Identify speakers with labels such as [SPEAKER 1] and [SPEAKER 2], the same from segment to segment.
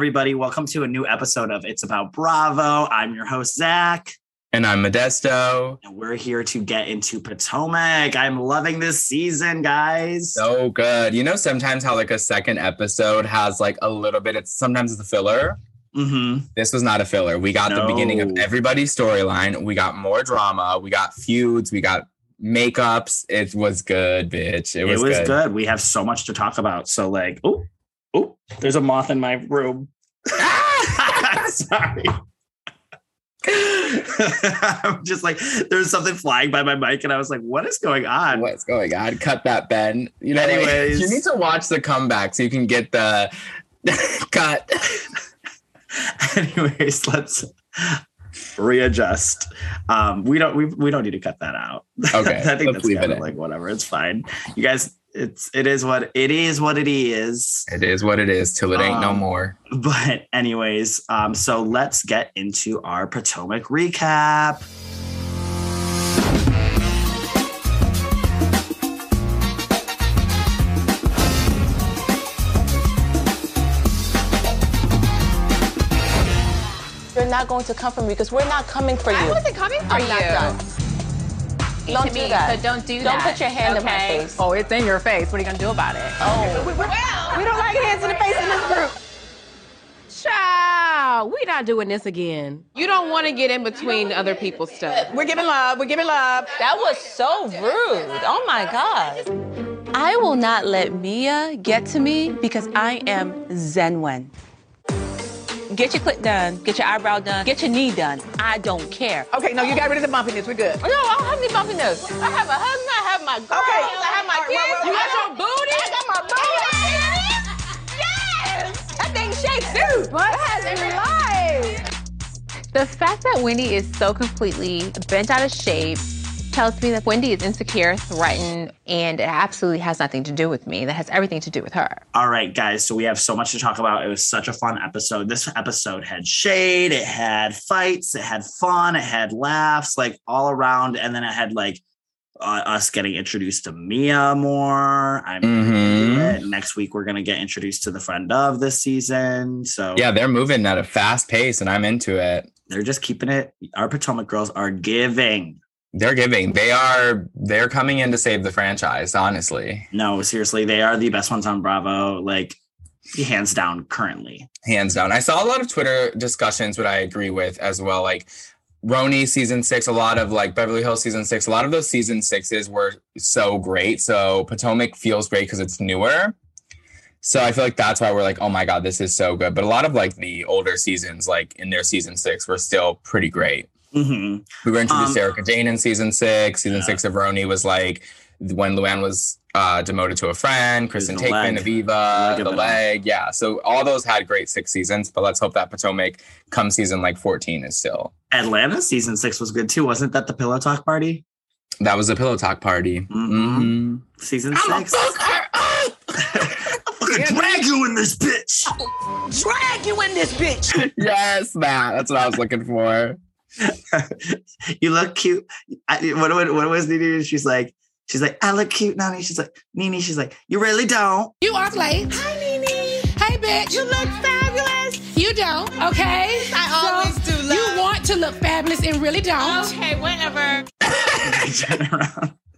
[SPEAKER 1] Everybody. Welcome to a new episode of It's About Bravo. I'm your host, Zach.
[SPEAKER 2] And I'm Modesto.
[SPEAKER 1] And we're here to get into Potomac. I'm loving this season, guys.
[SPEAKER 2] So good. You know, sometimes how like a second episode has like a little bit, it's sometimes a filler.
[SPEAKER 1] Mm-hmm.
[SPEAKER 2] This was not a filler. We got
[SPEAKER 1] No.
[SPEAKER 2] the beginning of everybody's storyline. We got more drama. We got feuds. We got makeups. It was good, bitch. It
[SPEAKER 1] It
[SPEAKER 2] was,
[SPEAKER 1] was,
[SPEAKER 2] good.
[SPEAKER 1] good. We have so much to talk about. So, like, oh, oh, there's a moth in my room. Sorry. I'm just like, there's something flying by my mic, and I was like, what is going on?
[SPEAKER 2] What's going on? Cut that, Ben. You know,
[SPEAKER 1] Anyways.
[SPEAKER 2] you need to watch the comeback so you can get the cut.
[SPEAKER 1] Anyways, let's readjust. Um, we don't we, we don't need to cut that out.
[SPEAKER 2] Okay,
[SPEAKER 1] I think that's kind
[SPEAKER 2] it
[SPEAKER 1] of like whatever. It's fine. You guys, it's it is what it is what it is.
[SPEAKER 2] It is what it is till it ain't no
[SPEAKER 1] Um,
[SPEAKER 2] more.
[SPEAKER 1] But anyways, um, so let's get into our Potomac recap.
[SPEAKER 3] You're not going to come for me because we're not coming for you.
[SPEAKER 4] I wasn't coming for
[SPEAKER 3] I'm
[SPEAKER 4] you.
[SPEAKER 3] Not. Don't
[SPEAKER 4] to me,
[SPEAKER 3] that.
[SPEAKER 4] So don't do
[SPEAKER 3] Don't
[SPEAKER 4] that.
[SPEAKER 3] put your hand in my face.
[SPEAKER 4] Oh, it's in your face. What are you gonna do about it?
[SPEAKER 3] Oh.
[SPEAKER 4] We don't like hands in the face in this group. Child, we not doing this again. You don't want to get in between other people's stuff. We're giving love. We're giving love.
[SPEAKER 3] That was so rude. Oh my God. I will not let Mia get to me because I am Zenwen. Get your clit done, get your eyebrow done, get your knee done. I don't care.
[SPEAKER 4] Okay, no, you got rid of the bumpiness. We're good.
[SPEAKER 3] No, I don't have any bumpiness. I have a husband, I have my girls,
[SPEAKER 4] Okay.
[SPEAKER 3] I have my kids.
[SPEAKER 4] You got
[SPEAKER 3] I
[SPEAKER 4] your booty?
[SPEAKER 3] I got my booty. Yes! That thing shakes too.
[SPEAKER 4] What?
[SPEAKER 3] It has every life.
[SPEAKER 5] The fact that Wendy is so completely bent out of shape tells me that Wendy is insecure, threatened, and it absolutely has nothing to do with me. That has everything to do with her.
[SPEAKER 1] All right, guys. So we have so much to talk about. It was such a fun episode. This episode had shade, it had fights, it had fun, it had laughs, like all around, and then it had like uh, us getting introduced to Mia more. I'm
[SPEAKER 2] Mhm.
[SPEAKER 1] next week we're gonna get introduced to the friend of this season. So
[SPEAKER 2] Yeah, they're moving at a fast pace, and I'm into it.
[SPEAKER 1] they're just keeping it. Our Potomac girls are giving.
[SPEAKER 2] They're giving. They are. They're coming in to save the franchise. Honestly,
[SPEAKER 1] No, seriously, they are the best ones on Bravo. Like hands down, currently.
[SPEAKER 2] hands down. I saw a lot of Twitter discussions, which I agree with as well. Like RHONY season six, a lot of like Beverly Hills season six. A lot of those season sixes were so great. So Potomac feels great because it's newer. So I feel like that's why we're like, oh my god, this is so good. But a lot of like the older seasons, like in their season six, were still pretty great.
[SPEAKER 1] Hmm
[SPEAKER 2] We were introduced
[SPEAKER 1] Um,
[SPEAKER 2] to Erika Jayne in season six. Season
[SPEAKER 1] Yeah.
[SPEAKER 2] six of RHONY was like when Luann was uh, demoted to a friend, Kristen
[SPEAKER 1] the
[SPEAKER 2] Taekman,
[SPEAKER 1] leg.
[SPEAKER 2] Aviva,
[SPEAKER 1] Leg
[SPEAKER 2] the leg. Yeah. So all those had great six seasons, but let's hope that Potomac come season like 14 is still.
[SPEAKER 1] Atlanta season six was good too. Wasn't that the pillow talk party?
[SPEAKER 2] That was a pillow talk party.
[SPEAKER 1] Mhm.
[SPEAKER 2] Mhm.
[SPEAKER 1] Season
[SPEAKER 2] I'ma
[SPEAKER 1] six. I'm fucking drag you in this bitch.
[SPEAKER 3] Drag you in this bitch.
[SPEAKER 2] yes, Matt. That's what I was looking for.
[SPEAKER 1] you look cute. I, what, what, what was Nene? She's like, she's like, I look cute, Nani. She's like, NeNe. She's like, you really don't.
[SPEAKER 6] You are late. Hi, NeNe. Hey, bitch. You look fabulous. You don't, okay? I always do. You want to look fabulous and really don't.
[SPEAKER 4] Okay, whatever.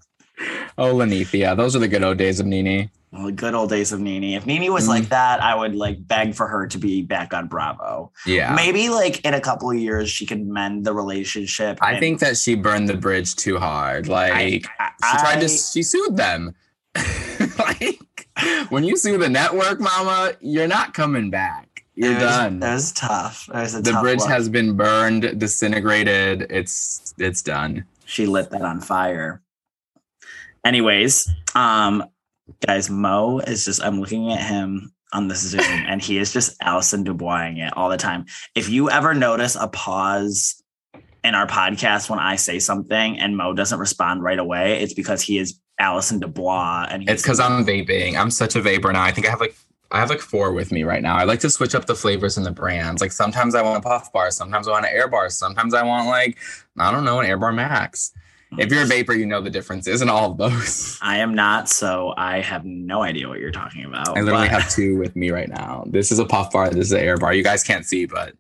[SPEAKER 2] Oh, Lanithia. Those are the good old days of NeNe.
[SPEAKER 1] Well, the good old days of NeNe. If NeNe was
[SPEAKER 2] Mm.
[SPEAKER 1] like that, I would like beg for her to be back on Bravo.
[SPEAKER 2] Yeah.
[SPEAKER 1] Maybe like in a couple of years, she could mend the relationship.
[SPEAKER 2] I
[SPEAKER 1] and-
[SPEAKER 2] think that she burned the bridge too hard. Like
[SPEAKER 1] I-
[SPEAKER 2] she tried
[SPEAKER 1] I-
[SPEAKER 2] to, she sued them. like when you sue the network, Mama, you're not coming back. You're
[SPEAKER 1] was-
[SPEAKER 2] done.
[SPEAKER 1] That was tough. That was a
[SPEAKER 2] the
[SPEAKER 1] tough
[SPEAKER 2] bridge
[SPEAKER 1] look.
[SPEAKER 2] has been burned, disintegrated. It's it's done.
[SPEAKER 1] she lit that on fire. Anyways, um, guys, Mo is just I'm looking at him on the Zoom and he is just Allison Duboising it all the time. If you ever notice a pause in our podcast when I say something and Mo doesn't respond right away, it's because he is Allison Dubois and
[SPEAKER 2] It's because I'm vaping. I'm such a vapor now. I think I have like I have like four with me right now. I like to switch up the flavors and the brands. Like sometimes I want a puff bar, sometimes I want an air bar, sometimes I want like I don't know an air bar max. If you're a vapor, you know the differences in all of those.
[SPEAKER 1] I am not, so I have no idea what you're talking about.
[SPEAKER 2] I literally
[SPEAKER 1] but
[SPEAKER 2] have two with me right now. This is a puff bar. This is an air bar. You guys can't see, but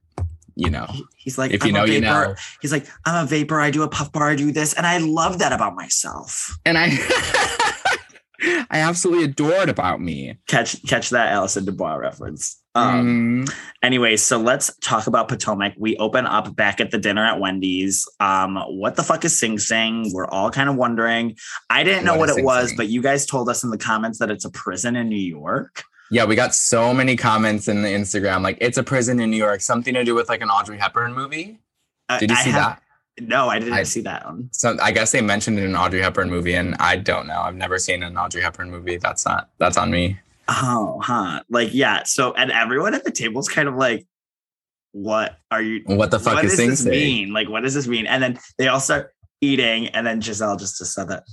[SPEAKER 2] you know,
[SPEAKER 1] he's like,
[SPEAKER 2] if you
[SPEAKER 1] I'm
[SPEAKER 2] know,
[SPEAKER 1] a vapor.
[SPEAKER 2] you know.
[SPEAKER 1] He's like, I'm a vapor. I do a puff bar. I do this, and I love that about myself.
[SPEAKER 2] And I, I absolutely adored about me.
[SPEAKER 1] Catch, catch that Allison Dubois reference. Um,
[SPEAKER 2] Mm,
[SPEAKER 1] Anyway, so let's talk about Potomac. We open up back at the dinner at Wendy's. Um, what the fuck is Sing Sing? We're all kind of wondering. I didn't know
[SPEAKER 2] What
[SPEAKER 1] it
[SPEAKER 2] Sing
[SPEAKER 1] was,
[SPEAKER 2] Sing?
[SPEAKER 1] but you guys told us in the comments that it's a prison in New York.
[SPEAKER 2] yeah, we got so many comments in the Instagram. Like, it's a prison in New York. Something to do with like an Audrey Hepburn movie. Did you
[SPEAKER 1] I
[SPEAKER 2] see
[SPEAKER 1] have-
[SPEAKER 2] that?
[SPEAKER 1] No, I didn't
[SPEAKER 2] I-
[SPEAKER 1] see that one.
[SPEAKER 2] So I guess they mentioned it in an Audrey Hepburn movie, and I don't know. I've never seen an Audrey Hepburn movie. That's not. That's on me.
[SPEAKER 1] Oh, huh. Like, yeah. So, and everyone at the table is kind of like, what are you?
[SPEAKER 2] What the fuck
[SPEAKER 1] what
[SPEAKER 2] is
[SPEAKER 1] does this
[SPEAKER 2] Sing?
[SPEAKER 1] mean? Like, what does this mean? And then they all start eating, and then Gizelle just, just said that.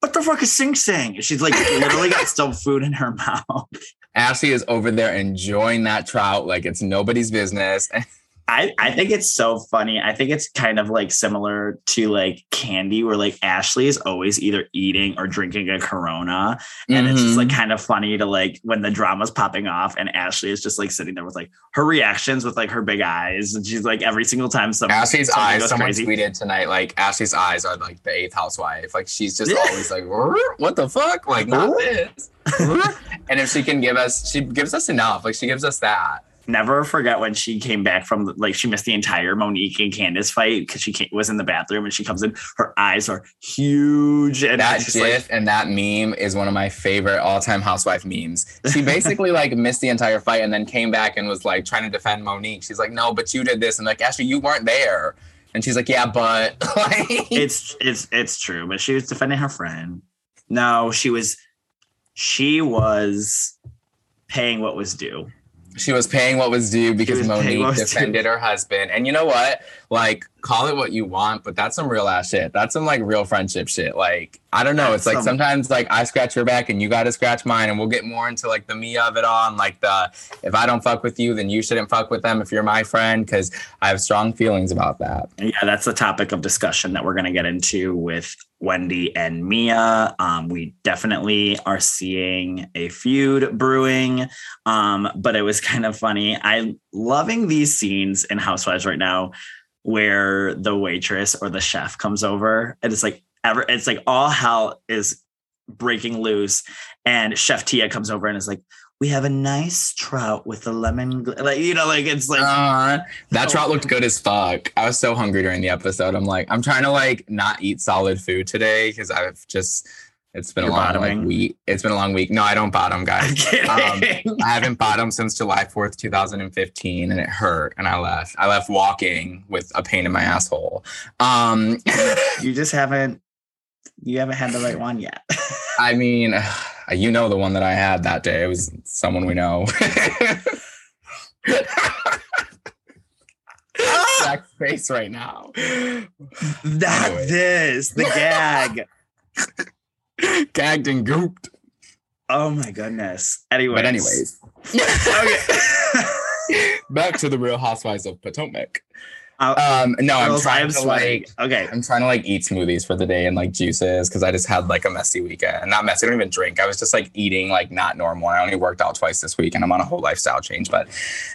[SPEAKER 1] What the fuck is Sing Sing? She's like literally got still food in her mouth.
[SPEAKER 2] Ashley is over there enjoying that trout like it's nobody's business.
[SPEAKER 1] I, I think it's so funny. I think it's kind of like similar to like candy, where like Ashley is always either eating or drinking a Corona, and it's just like mm-hmm. kind of funny to like when the drama's popping off, and Ashley is just like sitting there with like her reactions with like her big eyes, and she's like every single time some
[SPEAKER 2] Ashley's eyes. Someone
[SPEAKER 1] crazy.
[SPEAKER 2] tweeted tonight, like Ashley's eyes are like the eighth housewife. Like she's just always like, what the fuck? Like not this. And if she can give us, she gives us enough. Like she gives us that.
[SPEAKER 1] Never forget when she came back from the, like she missed the entire Monique and Candace fight because she came, was in the bathroom and she comes in, her eyes are huge and
[SPEAKER 2] That gif
[SPEAKER 1] like
[SPEAKER 2] and that meme is one of my favorite all-time housewife memes. She basically like missed the entire fight and then came back and was like trying to defend Monique. She's like, no, but you did this. And like, Ashley, you weren't there. And she's like, yeah, but
[SPEAKER 1] it's it's it's true, but she was defending her friend. No, she was she was paying what was due.
[SPEAKER 2] She was paying what was due because
[SPEAKER 1] was
[SPEAKER 2] Monique
[SPEAKER 1] due.
[SPEAKER 2] defended her husband. And you know what? Like, call it what you want, but that's some real ass shit. That's some like real friendship shit. Like, I don't know. It's like sometimes like I scratch your back and you got to scratch mine, and we'll get more into like the me of it all and like the if I don't fuck with you, then you shouldn't fuck with them if you're my friend because I have strong feelings about that.
[SPEAKER 1] Yeah, that's the topic of discussion that we're going to get into with Wendy and Mia. Um, we definitely are seeing a feud brewing, um, but it was kind of funny. I'm loving these scenes in Housewives right now where the waitress or the chef comes over and it's like ever it's like all hell is breaking loose and chef tia comes over and is like we have a nice trout with the lemon gl-. like you know like it's like
[SPEAKER 2] Uh, that
[SPEAKER 1] Oh.
[SPEAKER 2] trout looked good as fuck. I was so hungry during the episode. I'm like, I'm trying to like not eat solid food today because I've just it's been
[SPEAKER 1] You're
[SPEAKER 2] a long
[SPEAKER 1] bottoming?
[SPEAKER 2] like, week. It's been a long week. No, I don't bottom, guys. Um, I haven't bottomed since July 4th, 2015, and it hurt. And I left. I left walking with a pain in my asshole. Um,
[SPEAKER 1] you just haven't you haven't had the right one yet.
[SPEAKER 2] I mean, you know the one that I had that day. It was someone we know. Zach's face right now.
[SPEAKER 1] Not
[SPEAKER 2] Anyway.
[SPEAKER 1] this, the gag.
[SPEAKER 2] Gagged and gooped.
[SPEAKER 1] Oh my goodness. Anyways.
[SPEAKER 2] But anyways,
[SPEAKER 1] okay.
[SPEAKER 2] back to the Real Housewives of Potomac.
[SPEAKER 1] Uh,
[SPEAKER 2] Um, no, I'm trying to
[SPEAKER 1] sweating.
[SPEAKER 2] like
[SPEAKER 1] Okay.
[SPEAKER 2] I'm trying to like eat smoothies for the day and like juices because I just had like a messy weekend. Not messy, I don't even drink. I was just like eating like not normal. I only worked out twice this week and I'm on a whole lifestyle change. But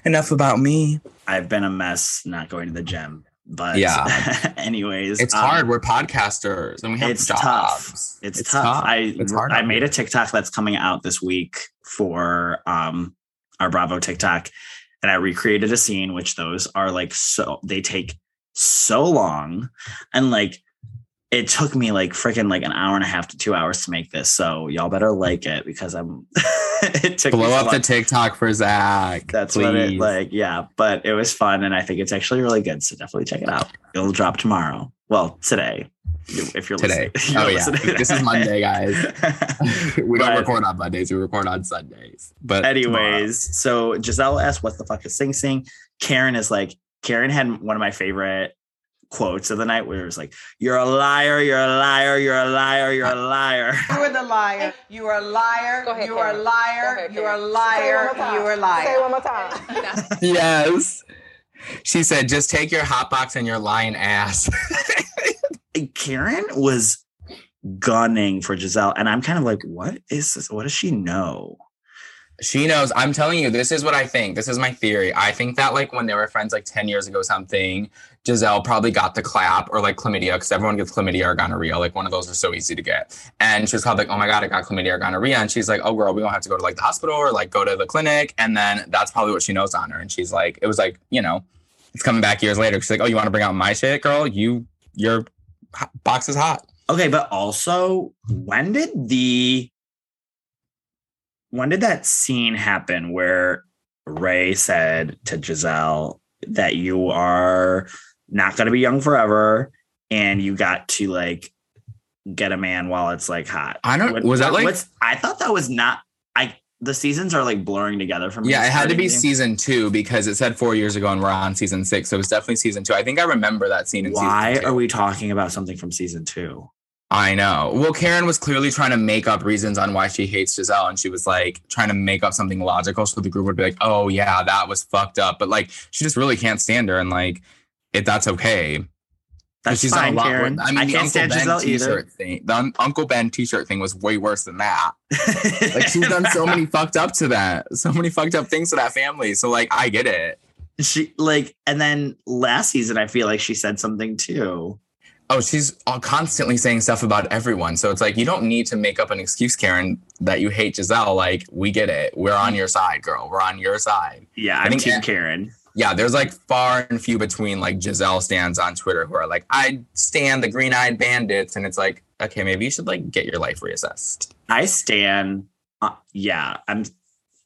[SPEAKER 2] enough about me.
[SPEAKER 1] I've been a mess not going to the gym. But
[SPEAKER 2] Yeah.
[SPEAKER 1] anyways.
[SPEAKER 2] It's
[SPEAKER 1] um,
[SPEAKER 2] hard. We're podcasters and we have
[SPEAKER 1] it's
[SPEAKER 2] jobs.
[SPEAKER 1] tough. It's,
[SPEAKER 2] It's
[SPEAKER 1] tough.
[SPEAKER 2] tough.
[SPEAKER 1] I
[SPEAKER 2] It's hard
[SPEAKER 1] I made a TikTok that's coming out this week for um our Bravo TikTok, and I recreated a scene, which those are like so they take so long, and like it took me like freaking like an hour and a half to two hours to make this. So y'all better like it because I'm it took
[SPEAKER 2] Blow up the. TikTok for Zach.
[SPEAKER 1] That's what it like. Yeah, but it was fun, and I think it's actually really good. So definitely check it out. It'll drop tomorrow. Well, today, if you're
[SPEAKER 2] Today.
[SPEAKER 1] listening.
[SPEAKER 2] Oh
[SPEAKER 1] you're
[SPEAKER 2] yeah.
[SPEAKER 1] listening.
[SPEAKER 2] This is Monday, guys. we don't record on Mondays. We record on Sundays. But
[SPEAKER 1] Anyways, so Gizelle asked, "What the fuck is Sing Sing?" Karen is like, Karen had one of my favorite quotes of the night where it was like, "You're a liar, you're a liar, you're a liar, you're a liar."
[SPEAKER 7] You are the liar. You are a liar.
[SPEAKER 3] Ahead,
[SPEAKER 7] you are a liar. You are a liar. You are a liar.
[SPEAKER 8] Say it one more time.
[SPEAKER 2] yes. She said, just take your hot box and your lying ass.
[SPEAKER 1] Karen was gunning for Gizelle, and I'm kind of like, what is this? What does she know?
[SPEAKER 2] She knows. I'm telling you, this is what I think. This is my theory. I think that like when they were friends like 10 years ago, something, Gizelle probably got the clap or like chlamydia because everyone gets chlamydia or gonorrhea. Like one of those are so easy to get. And she was called like, oh my God, I got chlamydia or gonorrhea. And she's like, oh girl, we don't have to go to like the hospital or like go to the clinic. And then that's probably what she knows on her. And she's like, it was like, you know, it's coming back years later. She's like, oh, you want to bring out my shit, girl? You, your box is hot.
[SPEAKER 1] Okay, but also, when did the when did that scene happen where Ray said to Gizelle that you are not going to be young forever and you got to like get a man while it's like hot?
[SPEAKER 2] I don't. was that like?
[SPEAKER 1] I thought that was not. I the seasons are like blurring together for me.
[SPEAKER 2] Yeah, it had to be season two because it said four years ago and we're on season six. So it was definitely season two. I think I remember that scene in
[SPEAKER 1] Why are we talking about something from season two?
[SPEAKER 2] I know. Well, Karen was clearly trying to make up reasons on why she hates Gizelle, and she was like trying to make up something logical so the group would be like, "Oh yeah, that was fucked up," but like she just really can't stand her, and like if that's okay.
[SPEAKER 1] That's she's fine, Karen. I mean, I the Uncle Ben Gizelle
[SPEAKER 2] t-shirt either. thing, the Uncle Ben t-shirt thing was way worse than that. like she's done so many fucked up to that, so many fucked up things to that family. So like, I get it.
[SPEAKER 1] She like, and then last season, I feel like she said something too.
[SPEAKER 2] Oh, she's constantly saying stuff about everyone. So it's like you don't need to make up an excuse, Karen, that you hate Gizelle. Like we get it. We're on your side, girl. We're on your side.
[SPEAKER 1] Yeah, I'm I think Team Karen.
[SPEAKER 2] Yeah, there's like far and few between like Gizelle stands on Twitter who are like, I stand the green eyed bandits, and it's like, okay, maybe you should like get your life reassessed.
[SPEAKER 1] I stand. Uh, yeah, I'm.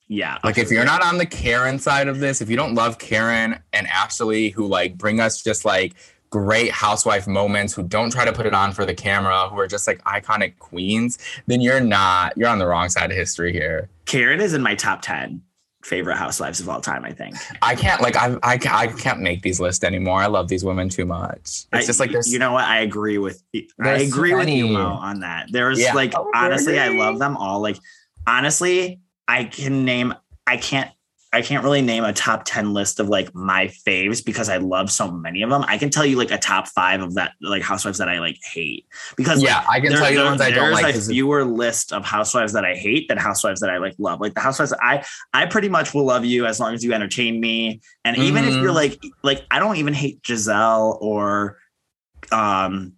[SPEAKER 1] Yeah.
[SPEAKER 2] Like if you're not on the Karen side of this, if you don't love Karen and Ashley, who like bring us just like great housewife moments who don't try to put it on for the camera, who are just like iconic queens, then you're not, you're on the wrong side of history here.
[SPEAKER 1] Karen is in my top 10 favorite housewives of all time, I think.
[SPEAKER 2] I can't, like, I, I, I can't make these lists anymore. I love these women too much. It's I, just like there's,
[SPEAKER 1] you know what? I agree with, I agree with you Mo, on that. There's yeah. like, oh, honestly, I love them all. Like, honestly, I can name, I can't I can't really name a top 10 list of like my faves because I love so many of them. I can tell you like a top five of that like housewives that I like hate because
[SPEAKER 2] yeah,
[SPEAKER 1] like,
[SPEAKER 2] I can there, tell you the ones I don't like.
[SPEAKER 1] There's a fewer list of housewives that I hate than housewives that I like love. Like the housewives, I I pretty much will love you as long as you entertain me. And even mm-hmm. if you're mm-hmm. like like I don't even hate Gizelle or um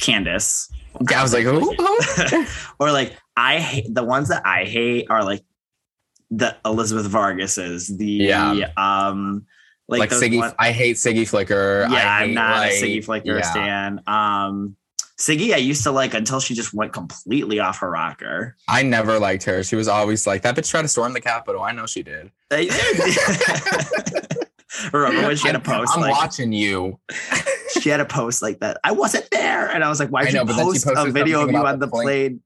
[SPEAKER 1] Candace.
[SPEAKER 2] Yeah, I was like, who?
[SPEAKER 1] or like I hate the ones that I hate are like the Elizabeth Vargas's, the yeah. um
[SPEAKER 2] like, like Siggy. One, I hate Siggy Flicker.
[SPEAKER 1] Yeah,
[SPEAKER 2] I
[SPEAKER 1] am not like, a Siggy Flicker yeah. stan. Um Siggy, I used to like until she just went completely off her rocker.
[SPEAKER 2] I never liked her. She was always like that bitch tried to storm the Capitol. I know she did.
[SPEAKER 1] Remember when she had a post?
[SPEAKER 2] I'm like, watching you.
[SPEAKER 1] she had a post like that. I wasn't there, and I was like, "Why did you post a video of you on the plane?"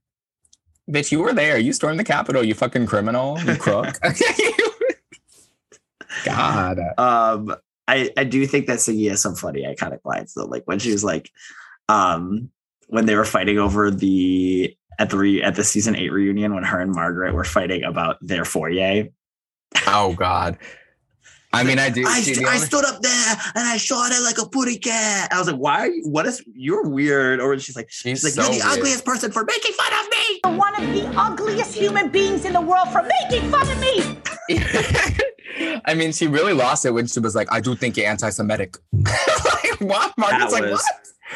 [SPEAKER 2] Bitch, you were there. You stormed the Capitol, you fucking criminal, you crook. God.
[SPEAKER 1] Um, I, I do think that Siggy has some funny iconic lines though. Like when she was like, um, when they were fighting over the at the re, at the season eight reunion when her and Margaret were fighting about their foyer.
[SPEAKER 2] Oh God. I mean, I do.
[SPEAKER 1] I, st- I stood up there and I shot it like a booty cat. I was like, "Why? Are you, what is? You're weird." Or she's like, "She's, she's like, so you're the weird. ugliest person for making fun of me."
[SPEAKER 8] You're one of the ugliest human beings in the world for making fun of me.
[SPEAKER 2] I mean, she really lost it when she was like, "I do think you're anti-Semitic." like, what? Margaret's like, "What?"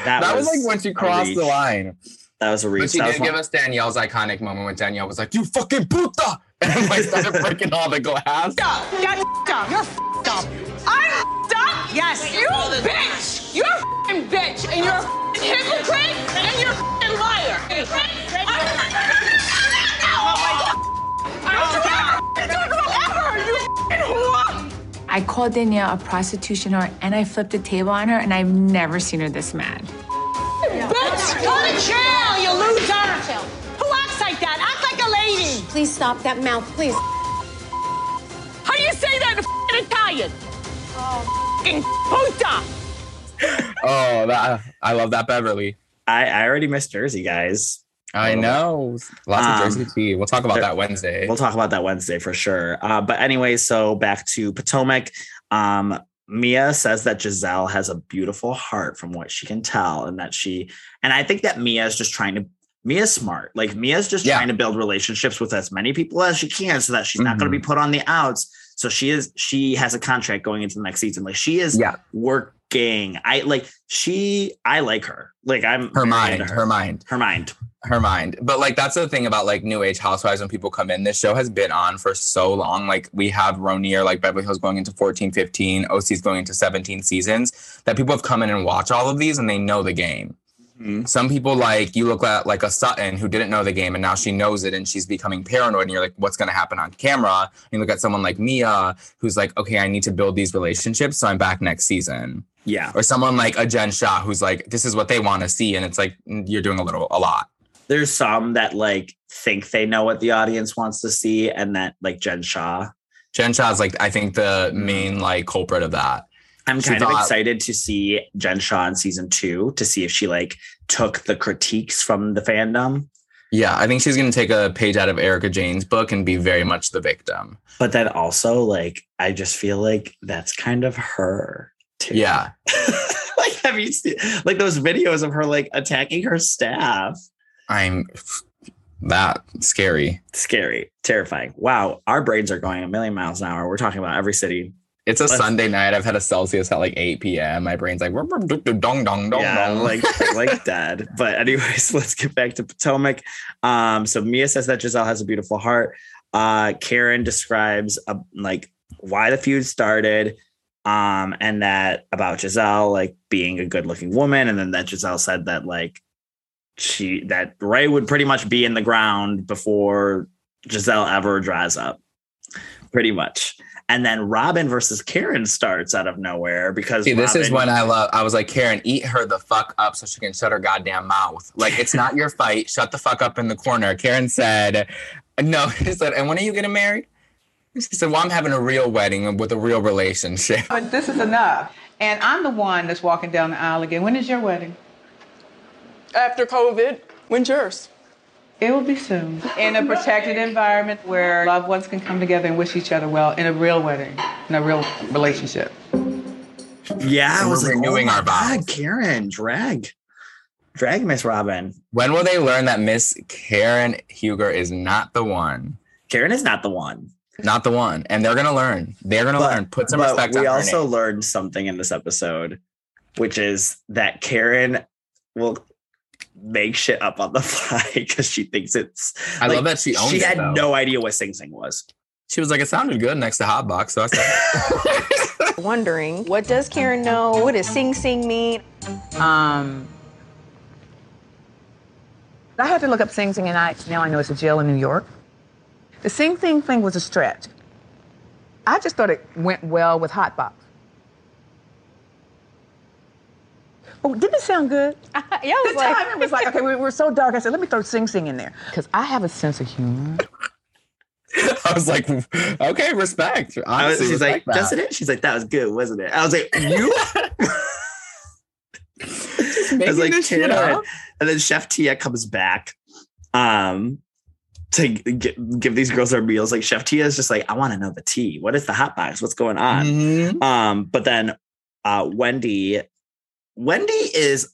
[SPEAKER 2] That, that was, was, like when she crossed the line.
[SPEAKER 1] That was a reach.
[SPEAKER 2] But she did give us Danielle's iconic moment when Danielle was like, "You fucking puta," and like started breaking all the glass.
[SPEAKER 8] Stop! That's up. You're up. I'm up. Yes, you bitch. You're a bitch, and you're a hypocrite, and you're a liar.
[SPEAKER 9] I called Danielle a prostitution whore and I flipped a table on her, and I've never seen her this mad.
[SPEAKER 8] Bitch, go to jail, you loser! Who acts like that? Act like a lady!
[SPEAKER 10] Please stop that mouth, please.
[SPEAKER 8] How do you say that in Italian? Oh, puta!
[SPEAKER 2] oh, that, I love that, Beverly.
[SPEAKER 1] I, I already missed Jersey, guys.
[SPEAKER 2] I know. Lots um, of Jersey tea. We'll talk about that Wednesday.
[SPEAKER 1] We'll talk about that Wednesday for sure. Uh, but anyway, so back to Potomac. Um, Mia says that Gizelle has a beautiful heart from what she can tell, and that she and I think that Mia is just trying to Mia's smart. Like Mia's just
[SPEAKER 2] Yeah.
[SPEAKER 1] trying to build relationships with as many people as she can so that she's not going to be put on the outs. So she is she has a contract going into the next season. Like she is
[SPEAKER 2] Yeah.
[SPEAKER 1] working. I like she I like her. Like I'm
[SPEAKER 2] Her mind,
[SPEAKER 1] into
[SPEAKER 2] her mind.
[SPEAKER 1] Her mind.
[SPEAKER 2] her mind. But like that's the thing about like new age housewives when people come in. This show has been on for so long. Like we have Ronier, like Beverly Hills going into 14, 15, OC's going into 17 seasons, that people have come in and watch all of these and they know the game. Some people like you look at like a Sutton who didn't know the game and now she knows it and she's becoming paranoid and you're like, what's gonna happen on camera? And you look at someone like Mia who's like, okay, I need to build these relationships, so I'm back next season.
[SPEAKER 1] Yeah.
[SPEAKER 2] Or someone like a Jen Shah who's like, this is what they want to see, and it's like mm, you're doing a little a lot.
[SPEAKER 1] There's some that like think they know what the audience wants to see, and that like Jen Shah.
[SPEAKER 2] Jen Shah's like I think the main like culprit of that.
[SPEAKER 1] I'm kind of excited to see Jen Shah in season two to see if she like took the critiques from the fandom.
[SPEAKER 2] Yeah, I think she's gonna take a page out of Erika Jayne's book and be very much the victim.
[SPEAKER 1] But then also, like, I just feel like that's kind of her too.
[SPEAKER 2] Yeah.
[SPEAKER 1] like, have you seen like those videos of her like attacking her staff?
[SPEAKER 2] I'm that scary.
[SPEAKER 1] Scary, terrifying. Wow, our brains are going a million miles an hour. We're talking about every city.
[SPEAKER 2] It's a
[SPEAKER 1] Let's-
[SPEAKER 2] Sunday night. I've had a Celsius at like 8 p.m. My brain's like "Rup, rup, dup, dup, dong dong dong
[SPEAKER 1] yeah,
[SPEAKER 2] dong.
[SPEAKER 1] like like dead. But anyways, let's get back to Potomac. Um, so Mia says that Gizelle has a beautiful heart. Uh, Karen describes uh, like why the feud started, um, and that about Gizelle like being a good-looking woman, and then that Gizelle said that like she that Ray would pretty much be in the ground before Gizelle ever dries up, pretty much. And then Robyn versus Karen starts out of nowhere because
[SPEAKER 2] See, this is
[SPEAKER 1] Robyn-
[SPEAKER 2] when I love. I was like, Karen, eat her the fuck up so she can shut her goddamn mouth. Like, it's not your fight. Shut the fuck up in the corner. Karen said, "No." She said, "And when are you getting married?" She said, "Well, I'm having a real wedding with a real relationship."
[SPEAKER 7] But this is enough. And I'm the one that's walking down the aisle again. When is your wedding?
[SPEAKER 8] After COVID, when's yours?
[SPEAKER 7] It will be soon. In a protected environment where loved ones can come together and wish each other well in a real wedding, in a real relationship.
[SPEAKER 1] Yeah, I was
[SPEAKER 2] we're
[SPEAKER 1] like, oh
[SPEAKER 2] renewing
[SPEAKER 1] oh
[SPEAKER 2] our vows.
[SPEAKER 1] God, Karen, drag, drag Miss Robyn.
[SPEAKER 2] When will they learn that Miss Karen Huger is not the one?
[SPEAKER 1] Karen is not the one.
[SPEAKER 2] Not the one, and they're gonna learn. They're gonna learn. Put some
[SPEAKER 1] but
[SPEAKER 2] respect.
[SPEAKER 1] we
[SPEAKER 2] on her
[SPEAKER 1] also
[SPEAKER 2] name.
[SPEAKER 1] learned something in this episode, which is that Karen will make shit up on the fly because she thinks it's.
[SPEAKER 2] I love that she owns
[SPEAKER 1] She
[SPEAKER 2] it,
[SPEAKER 1] had
[SPEAKER 2] though.
[SPEAKER 1] no idea what Sing Sing was.
[SPEAKER 2] She was like, "It sounded good next to Hotbox," so I said,
[SPEAKER 10] Wondering, what does Karen know? What does Sing Sing mean?
[SPEAKER 7] Um, I had to look up Sing Sing, and I now I know it's a jail in New York. The Sing Sing thing was a stretch. I just thought it went well with Hotbox. Oh, didn't it sound good?
[SPEAKER 10] yeah, I was
[SPEAKER 7] the
[SPEAKER 10] like-
[SPEAKER 7] time it was like, okay, we were so dark. I said, let me throw Sing Sing in there because I have a sense of humor.
[SPEAKER 2] I was like, "Okay, respect."
[SPEAKER 1] I was,
[SPEAKER 2] Honestly,
[SPEAKER 1] she's like,
[SPEAKER 2] respect that.
[SPEAKER 1] doesn't it? She's like, that was good, wasn't it? I was like, you. I was
[SPEAKER 2] making
[SPEAKER 1] like,
[SPEAKER 2] this shit up.
[SPEAKER 1] And then Chef Tia comes back um, to g- give these girls their meals. Like Chef Tia is just like, I want to know the tea. What is the hot box? What's going on?
[SPEAKER 2] Mhm.
[SPEAKER 1] Um, but then uh, Wendy, Wendy is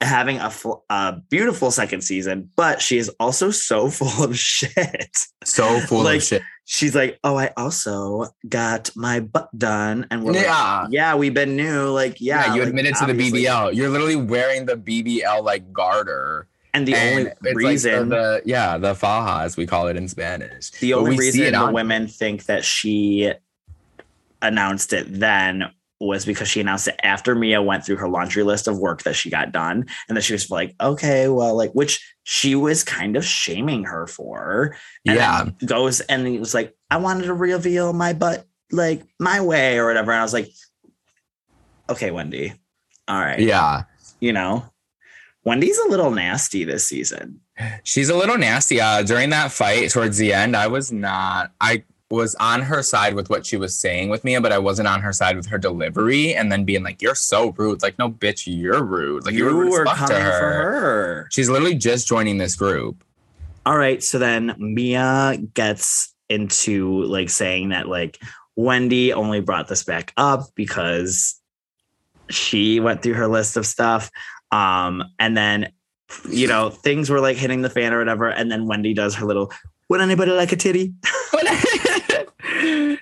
[SPEAKER 1] having a, fl- a beautiful second season, but she is also so full of shit.
[SPEAKER 2] So full
[SPEAKER 1] Like,
[SPEAKER 2] of shit.
[SPEAKER 1] She's like, oh, I also got my butt done, and we're
[SPEAKER 2] Yeah.
[SPEAKER 1] like, yeah, we've been new. Like, yeah,
[SPEAKER 2] Yeah, you
[SPEAKER 1] like,
[SPEAKER 2] admitted to the. BBL. You're literally wearing the BBL like garter.
[SPEAKER 1] And the
[SPEAKER 2] And
[SPEAKER 1] only
[SPEAKER 2] it's like
[SPEAKER 1] reason,
[SPEAKER 2] the yeah, the faja as we call it in Spanish.
[SPEAKER 1] the only reason the
[SPEAKER 2] on-
[SPEAKER 1] women think that she announced it then was because she announced it after Mia went through her laundry list of work that she got done. And that she was like, okay, well, like, which she was kind of shaming her for.
[SPEAKER 2] Yeah.
[SPEAKER 1] Goes and he was like, I wanted to reveal my butt like my way or whatever. And I was like, okay, Wendy. All right.
[SPEAKER 2] Yeah.
[SPEAKER 1] You know, Wendy's a little nasty this season.
[SPEAKER 2] She's a little nasty. Uh, during that fight towards the end, I was not. I was on her side with what she was saying with me, but I wasn't on her side with her delivery. And then being like, "You're so rude." Like, no, bitch, you're rude. Like, you,
[SPEAKER 1] You
[SPEAKER 2] were, rude
[SPEAKER 1] were coming for
[SPEAKER 2] her.
[SPEAKER 1] her.
[SPEAKER 2] She's literally just joining this group.
[SPEAKER 1] All right. So then Mia gets into like saying that, like, Wendy only brought this back up because she went through her list of stuff. Um, and then, you know, things were like hitting the fan or whatever. And then Wendy does her little, would anybody like a titty?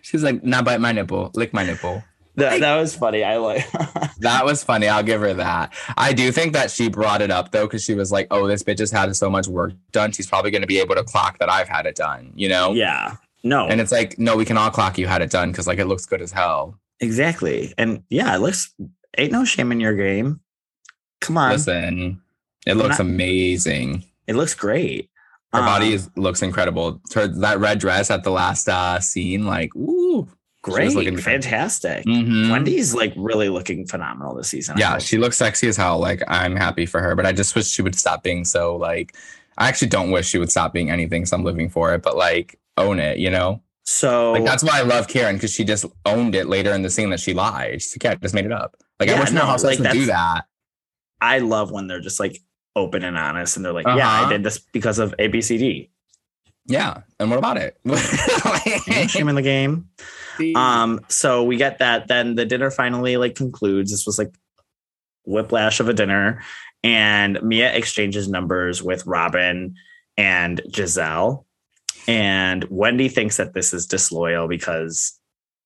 [SPEAKER 2] She's like, not bite my nipple, lick my nipple.
[SPEAKER 1] That, that was funny. I like
[SPEAKER 2] that was funny. I'll give her that. I do think that she brought it up though, because she was like, "Oh, this bitch has had so much work done. She's probably going to be able to clock that I've had it done." You know?
[SPEAKER 1] Yeah. No.
[SPEAKER 2] And it's like, no, we can all clock you had it done because like it looks good as hell.
[SPEAKER 1] Exactly. And yeah, it looks ain't no shame in your game. Come on.
[SPEAKER 2] Listen, it looks not, amazing.
[SPEAKER 1] It looks great.
[SPEAKER 2] Her um, body is, looks incredible. Her, that red dress at the last uh, scene, like, ooh,
[SPEAKER 1] great, looking fantastic. Mm-hmm. Wendy's like really looking phenomenal this season.
[SPEAKER 2] Yeah, she looks sexy as hell. Like, I'm happy for her, but I just wish she would stop being so like. I actually don't wish she would stop being anything. So I'm living for it, but like own it, you know.
[SPEAKER 1] So
[SPEAKER 2] like that's why I love Karen because she just owned it later in the scene that she lied. She's like, yeah, I just made it up. Like yeah, I wish no, housewives like, would do that.
[SPEAKER 1] I love when they're just like open and honest and they're like, uh-huh. yeah, I uh-huh. did this because of ABCD.
[SPEAKER 2] Yeah. And what about it?
[SPEAKER 1] shame in the game. Um, so we get that. Then the dinner finally like concludes. This was like whiplash of a dinner. And Mia exchanges numbers with Robyn and Gizelle. And Wendy thinks that this is disloyal because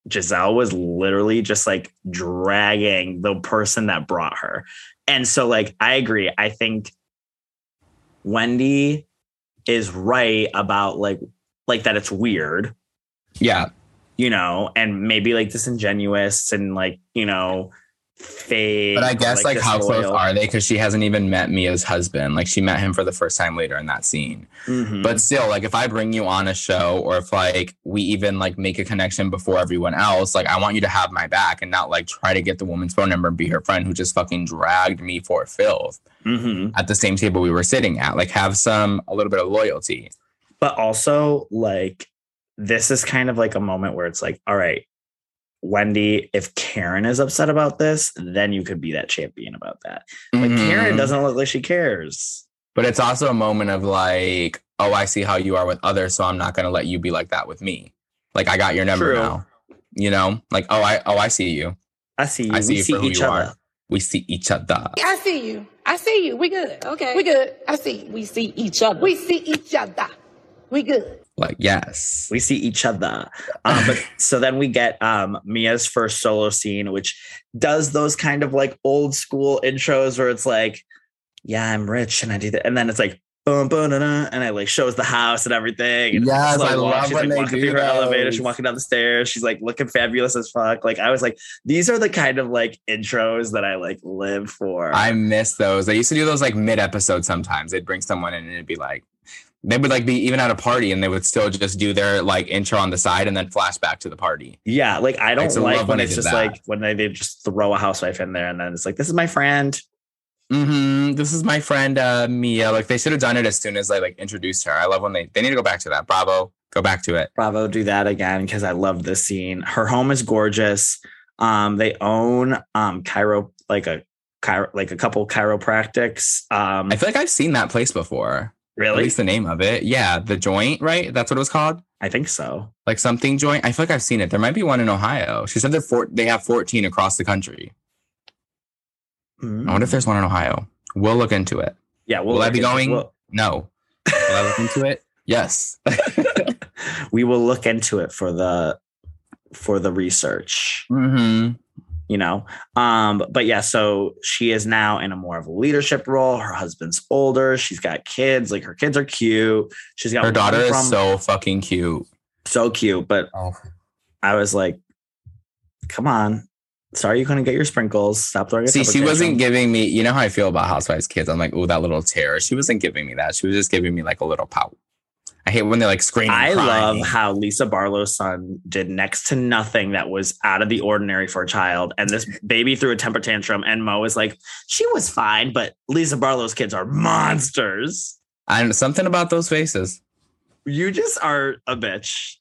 [SPEAKER 1] Gizelle was literally just like dragging the person that brought her. And so, like, I agree. I think Wendy is right about like, like that it's weird.
[SPEAKER 2] Yeah.
[SPEAKER 1] You know, and maybe like disingenuous and like, you know, fake.
[SPEAKER 2] But I guess like, like how close are they? Because she hasn't even met Mia's husband. Like she met him for the first time later in that scene. Mm-hmm. But still, like if I bring you on a show, or if like we even like make a connection before everyone else, like I want you to have my back and not like try to get the woman's phone number and be her friend who just fucking dragged me for filth mm-hmm. at the same table we were sitting at. Like have some a little bit of loyalty.
[SPEAKER 1] But also like this is kind of like a moment where it's like, all right, Wendy, if Karen is upset about this, then you could be that champion about that. But mm-hmm. Karen doesn't look like she cares.
[SPEAKER 2] But it's also a moment of like, oh, I see how you are with others, so I'm not going to let you be like that with me. Like I got your number True. now. You know, like oh, I oh, I see you.
[SPEAKER 1] I see you. I see we you see each other. Are.
[SPEAKER 2] We see each other.
[SPEAKER 6] I see you. I see you. We good. Okay. We good. I see. We see each other. We see each other. We good.
[SPEAKER 2] Like, yes.
[SPEAKER 1] We see each other. Um, but so then we get um, Mia's first solo scene, which does those kind of like old school intros where it's like, yeah, I'm rich and I do that. And then it's like, boom, boom, da, da, and I like shows the house and everything. And
[SPEAKER 2] yes, I love
[SPEAKER 1] She's
[SPEAKER 2] when
[SPEAKER 1] like
[SPEAKER 2] they
[SPEAKER 1] walking
[SPEAKER 2] do
[SPEAKER 1] through her elevator. She's walking down the stairs. She's like looking fabulous as fuck. Like I was like, these are the kind of like intros that I like live for.
[SPEAKER 2] I miss those. I used to do those like mid episode sometimes. They'd bring someone in and it'd be like, they would like be even at a party and they would still just do their like intro on the side and then flash back to the party.
[SPEAKER 1] Yeah, like I don't like when, when it's just that. like when they, they just throw a housewife in there and then it's like this is my friend.
[SPEAKER 2] Mm-hmm. This is my friend uh, Mia. Like they should have done it as soon as I like introduced her. I love when they they need to go back to that. Bravo, go back to it.
[SPEAKER 1] Bravo, do that again because I love this scene. Her home is gorgeous. Um, they own um Chiro like a chiro like a couple chiropractics. Um,
[SPEAKER 2] I feel like I've seen that place before.
[SPEAKER 1] Really?
[SPEAKER 2] At least the name of it. Yeah, the joint, right? That's what it was called.
[SPEAKER 1] I think so.
[SPEAKER 2] Like something joint. I feel like I've seen it. There might be one in Ohio. She said they're four, they have 14 across the country. Mm. I wonder if there's one in Ohio. We'll look into it.
[SPEAKER 1] Yeah.
[SPEAKER 2] We'll will I be going? We'll... No. Will I look into it? Yes.
[SPEAKER 1] we will look into it for the for the research.
[SPEAKER 2] Mm-hmm
[SPEAKER 1] you know? Um but yeah so she is now in a more of a leadership role. Her husband's older. She's got kids. Like her kids are cute. She's got
[SPEAKER 2] her daughter is so fucking cute.
[SPEAKER 1] So cute but oh. i was like come on. Sorry you couldn't get your sprinkles. Stop throwing
[SPEAKER 2] see she wasn't giving me you know how i feel about housewives kids? I'm like oh that little tear. She wasn't giving me that. She was just giving me like a little pout I hate when they like scream. I
[SPEAKER 1] love how Lisa Barlow's son did next to nothing that was out of the ordinary for a child. And this baby threw a temper tantrum, and Mo was like, she was fine, but Lisa Barlow's kids are monsters.
[SPEAKER 2] And something about those faces.
[SPEAKER 1] You just are a bitch.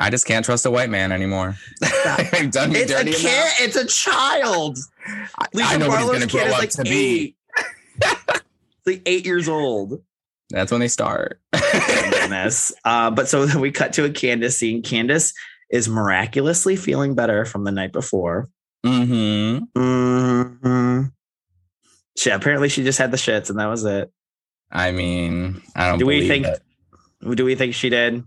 [SPEAKER 2] I just can't trust a white man anymore.
[SPEAKER 1] I've done me it's dirty a kid, enough. It's a child.
[SPEAKER 2] Lisa I know Barlow's what he's going to grow up like to eight.
[SPEAKER 1] be. like eight years old.
[SPEAKER 2] That's when they start.
[SPEAKER 1] goodness. Uh, but so we cut to a Candace scene. Candace is miraculously feeling better from the night before.
[SPEAKER 2] Mm-hmm.
[SPEAKER 1] hmm She apparently she just had the shits and that was it.
[SPEAKER 2] I mean, I don't
[SPEAKER 1] Do we think
[SPEAKER 2] it.
[SPEAKER 1] do we think she did?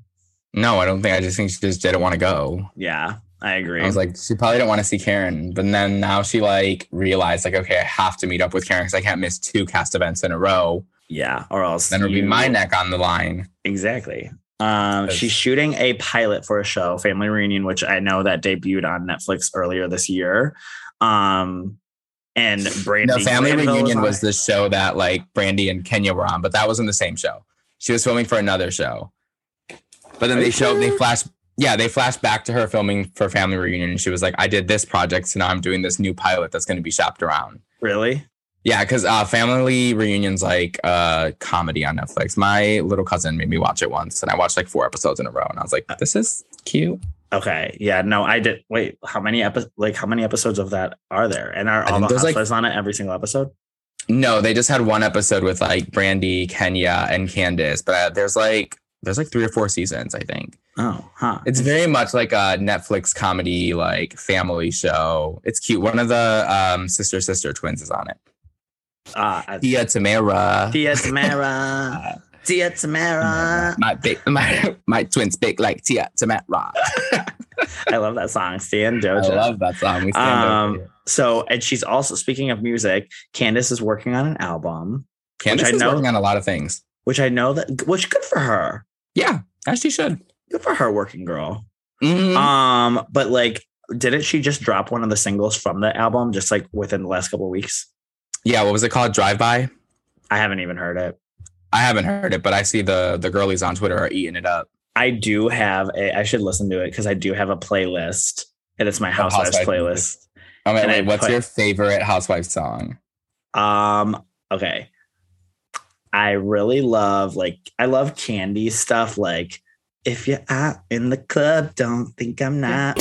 [SPEAKER 2] No, I don't think I just think she just didn't want to go.
[SPEAKER 1] Yeah, I agree.
[SPEAKER 2] I was like, she probably didn't want to see Karen, but then now she like realized like, okay, I have to meet up with Karen because I can't miss two cast events in a row.
[SPEAKER 1] Yeah, or else
[SPEAKER 2] Then it'll be my neck on the line.
[SPEAKER 1] Exactly. Um, she's shooting a pilot for a show, Family Reunion, which I know that debuted on Netflix earlier this year. Um, and Brandi
[SPEAKER 2] No, Family
[SPEAKER 1] Glanville
[SPEAKER 2] Reunion
[SPEAKER 1] on
[SPEAKER 2] was the show that like Brandi and Kenya were on, but that wasn't the same show. She was filming for another show. But then
[SPEAKER 1] Are
[SPEAKER 2] they
[SPEAKER 1] you
[SPEAKER 2] showed they
[SPEAKER 1] sure?
[SPEAKER 2] flashed yeah, they flashed back to her filming for Family Reunion and she was like, I did this project, so now I'm doing this new pilot that's gonna be shopped around.
[SPEAKER 1] really.
[SPEAKER 2] Yeah, because uh, Family Reunion's like a comedy on Netflix. My little cousin made me watch it once, and I watched like four episodes in a row, and I was like, "This is cute."
[SPEAKER 1] Okay. Yeah. No, I did. Wait, how many episodes? Like, how many episodes of that are there? And are all the
[SPEAKER 2] there's, like-
[SPEAKER 1] on it every single episode?
[SPEAKER 2] No, they just had one episode with like Brandi, Kenya, and Candace, but uh, there's like there's like three or four seasons, I think.
[SPEAKER 1] Oh, huh.
[SPEAKER 2] It's very much like a Netflix comedy, like family show. It's cute. One of the um, sister sister twins is on it.
[SPEAKER 1] Uh,
[SPEAKER 2] Tia Tamera.
[SPEAKER 1] Tia Tamera. Tia Tamera.
[SPEAKER 2] My big, my my twins big like Tia Tamera.
[SPEAKER 1] I love that song. Stan
[SPEAKER 2] I love that song. We stand
[SPEAKER 1] Um, so, and she's also speaking of music. Candace is working on an album,
[SPEAKER 2] Candace is
[SPEAKER 1] know-
[SPEAKER 2] working on a lot of things.
[SPEAKER 1] which I know that, which good for her.
[SPEAKER 2] Yeah, as she should.
[SPEAKER 1] Good for her, working girl.
[SPEAKER 2] Mhm.
[SPEAKER 1] Um, but like, didn't she just drop one of the singles from the album just like within the last couple of weeks?
[SPEAKER 2] Yeah, what was it called? Drive by.
[SPEAKER 1] I haven't even heard it.
[SPEAKER 2] I haven't heard it, but I see the the girlies on Twitter are eating it up.
[SPEAKER 1] I do have a. I should listen to it because I do have a playlist, and it's my Housewives
[SPEAKER 2] Housewives
[SPEAKER 1] playlist.
[SPEAKER 2] Oh wait, wait, what's
[SPEAKER 1] put-
[SPEAKER 2] your favorite Housewives song?
[SPEAKER 1] Um, okay. I really love like I love Kandi stuff like if you're out in the club, don't think I'm not.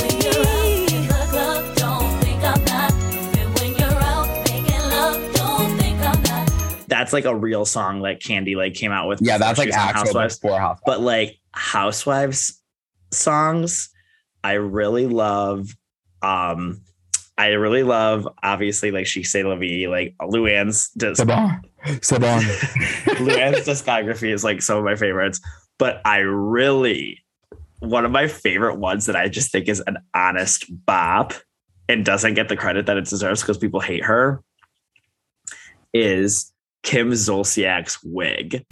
[SPEAKER 1] That's like a real song like Kandi like came out with.
[SPEAKER 2] Yeah, that's like actual
[SPEAKER 1] Housewives.
[SPEAKER 2] for Housewives.
[SPEAKER 1] But like Housewives songs, I really love. Um, I really love obviously like she say la vie, like Luann's just
[SPEAKER 2] Sabon, Sabon.
[SPEAKER 1] Luann's discography is like some of my favorites, but I really one of my favorite ones that I just think is an honest bop and doesn't get the credit that it deserves because people hate her is Kim Zolciak's wig.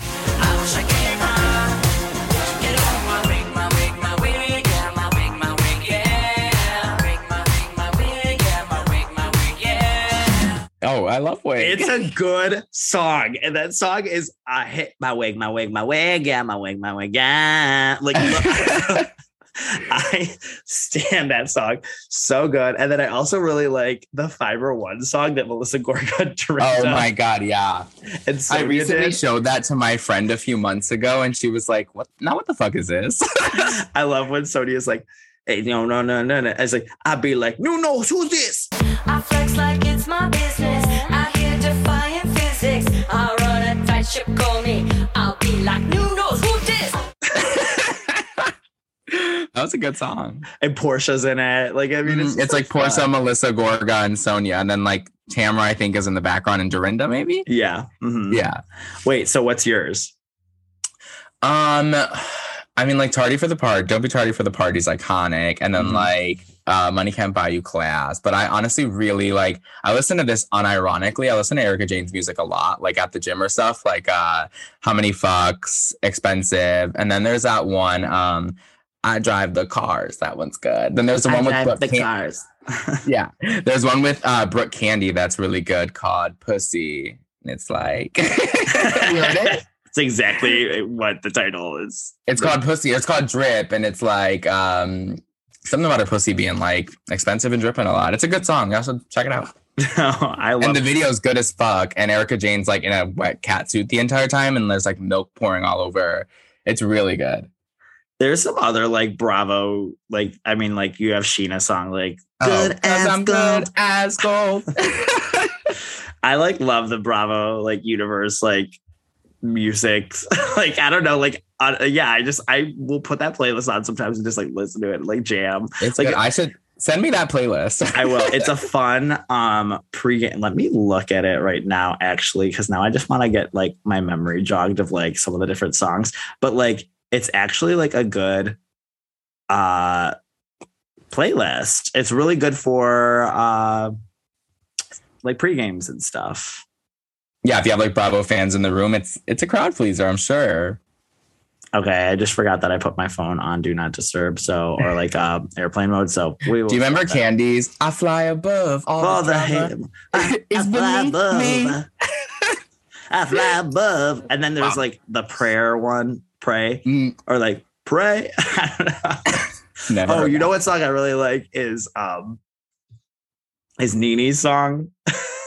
[SPEAKER 2] Oh, I love Wig.
[SPEAKER 1] It's a good song, and that song is "I hit my wig, my wig, my wig, yeah, my wig, my wig, yeah." Like, I stand that song so good, and then I also really like the Fiber One song that Melissa Gorga directed.
[SPEAKER 2] oh my god, yeah.
[SPEAKER 1] And
[SPEAKER 2] I recently
[SPEAKER 1] did.
[SPEAKER 2] showed that to my friend a few months ago, and she was like, "What? Now what the fuck is this?"
[SPEAKER 1] I love when Sonia's like, "Hey, no, no, no, no, no." I was like, "I'd be like, no, no, who's this?"
[SPEAKER 11] I flex like it's my business. I hear defying physics. I run a tight ship, call me. I'll be like, who
[SPEAKER 2] that was a good song.
[SPEAKER 1] And Porsha's in it. Like, I mean, it's,
[SPEAKER 2] Mm, It's, like. Porsha, Melissa, Gorga, and Sonia, and then like Tamara, I think, is in the background, and Dorinda, maybe.
[SPEAKER 1] Yeah. mhm.
[SPEAKER 2] Yeah.
[SPEAKER 1] Wait. So what's yours?
[SPEAKER 2] Um, I mean, like tardy for the part. Don't be tardy for the party is iconic, and then
[SPEAKER 1] Mhm.
[SPEAKER 2] like uh, money can't buy you class. But I honestly really like. I listen to this unironically. I listen to Erika Jayne's music a lot, like at the gym or stuff. Like uh, how many fucks, expensive, and then there's that one. Um, I drive the cars. That one's good. Then there's the
[SPEAKER 1] I
[SPEAKER 2] one with
[SPEAKER 1] drive
[SPEAKER 2] Brooke
[SPEAKER 1] the
[SPEAKER 2] Can-
[SPEAKER 1] cars.
[SPEAKER 2] yeah, there's one with uh, Brooke Candy that's really good called Pussy. And It's like. You heard it?
[SPEAKER 1] It's exactly what the title is.
[SPEAKER 2] It's called Pussy. It's called Drip, and it's like um something about her pussy being like expensive and dripping a lot. It's a good song. Should check it out.
[SPEAKER 1] I love
[SPEAKER 2] And the video is good as fuck. And Erika Jayne's like in a wet cat suit the entire time, and there's like milk pouring all over. It's really good.
[SPEAKER 1] There's some other like Bravo, like I mean, like you have Sheena song like
[SPEAKER 2] Oh,
[SPEAKER 1] good
[SPEAKER 2] 'cause
[SPEAKER 1] as
[SPEAKER 2] I'm
[SPEAKER 1] gold.
[SPEAKER 2] good as gold.
[SPEAKER 1] I like love the Bravo like universe like music. like I don't know, like uh, yeah, I just I will put that playlist on sometimes and just like listen to it, like jam.
[SPEAKER 2] It's
[SPEAKER 1] like
[SPEAKER 2] good. I should send me that playlist.
[SPEAKER 1] I will. It's a fun um pre-game. Let me look at it right now, actually, because now I just want to get like my memory jogged of like some of the different songs. But like it's actually like a good uh playlist. It's really good for uh like pre-games and stuff.
[SPEAKER 2] yeah, if you have like Bravo fans in the room, it's it's a crowd pleaser, I'm sure.
[SPEAKER 1] Okay, I just forgot that I put my phone on do not disturb, so or like uh airplane mode. So we will
[SPEAKER 2] Do you remember
[SPEAKER 1] that.
[SPEAKER 2] I fly above all,
[SPEAKER 1] All
[SPEAKER 2] the,
[SPEAKER 1] the.
[SPEAKER 2] It's
[SPEAKER 1] I fly above.
[SPEAKER 2] me.
[SPEAKER 1] I fly above. And then there's like the prayer one, pray,
[SPEAKER 2] Mm.
[SPEAKER 1] or like pray. I don't know.
[SPEAKER 2] Never
[SPEAKER 1] oh, you know what song I really like is um is NeNe's song.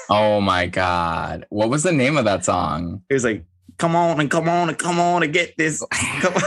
[SPEAKER 2] Oh my god. What was the name of that song?
[SPEAKER 1] It was like, come on and come on and come on and get this. Come on.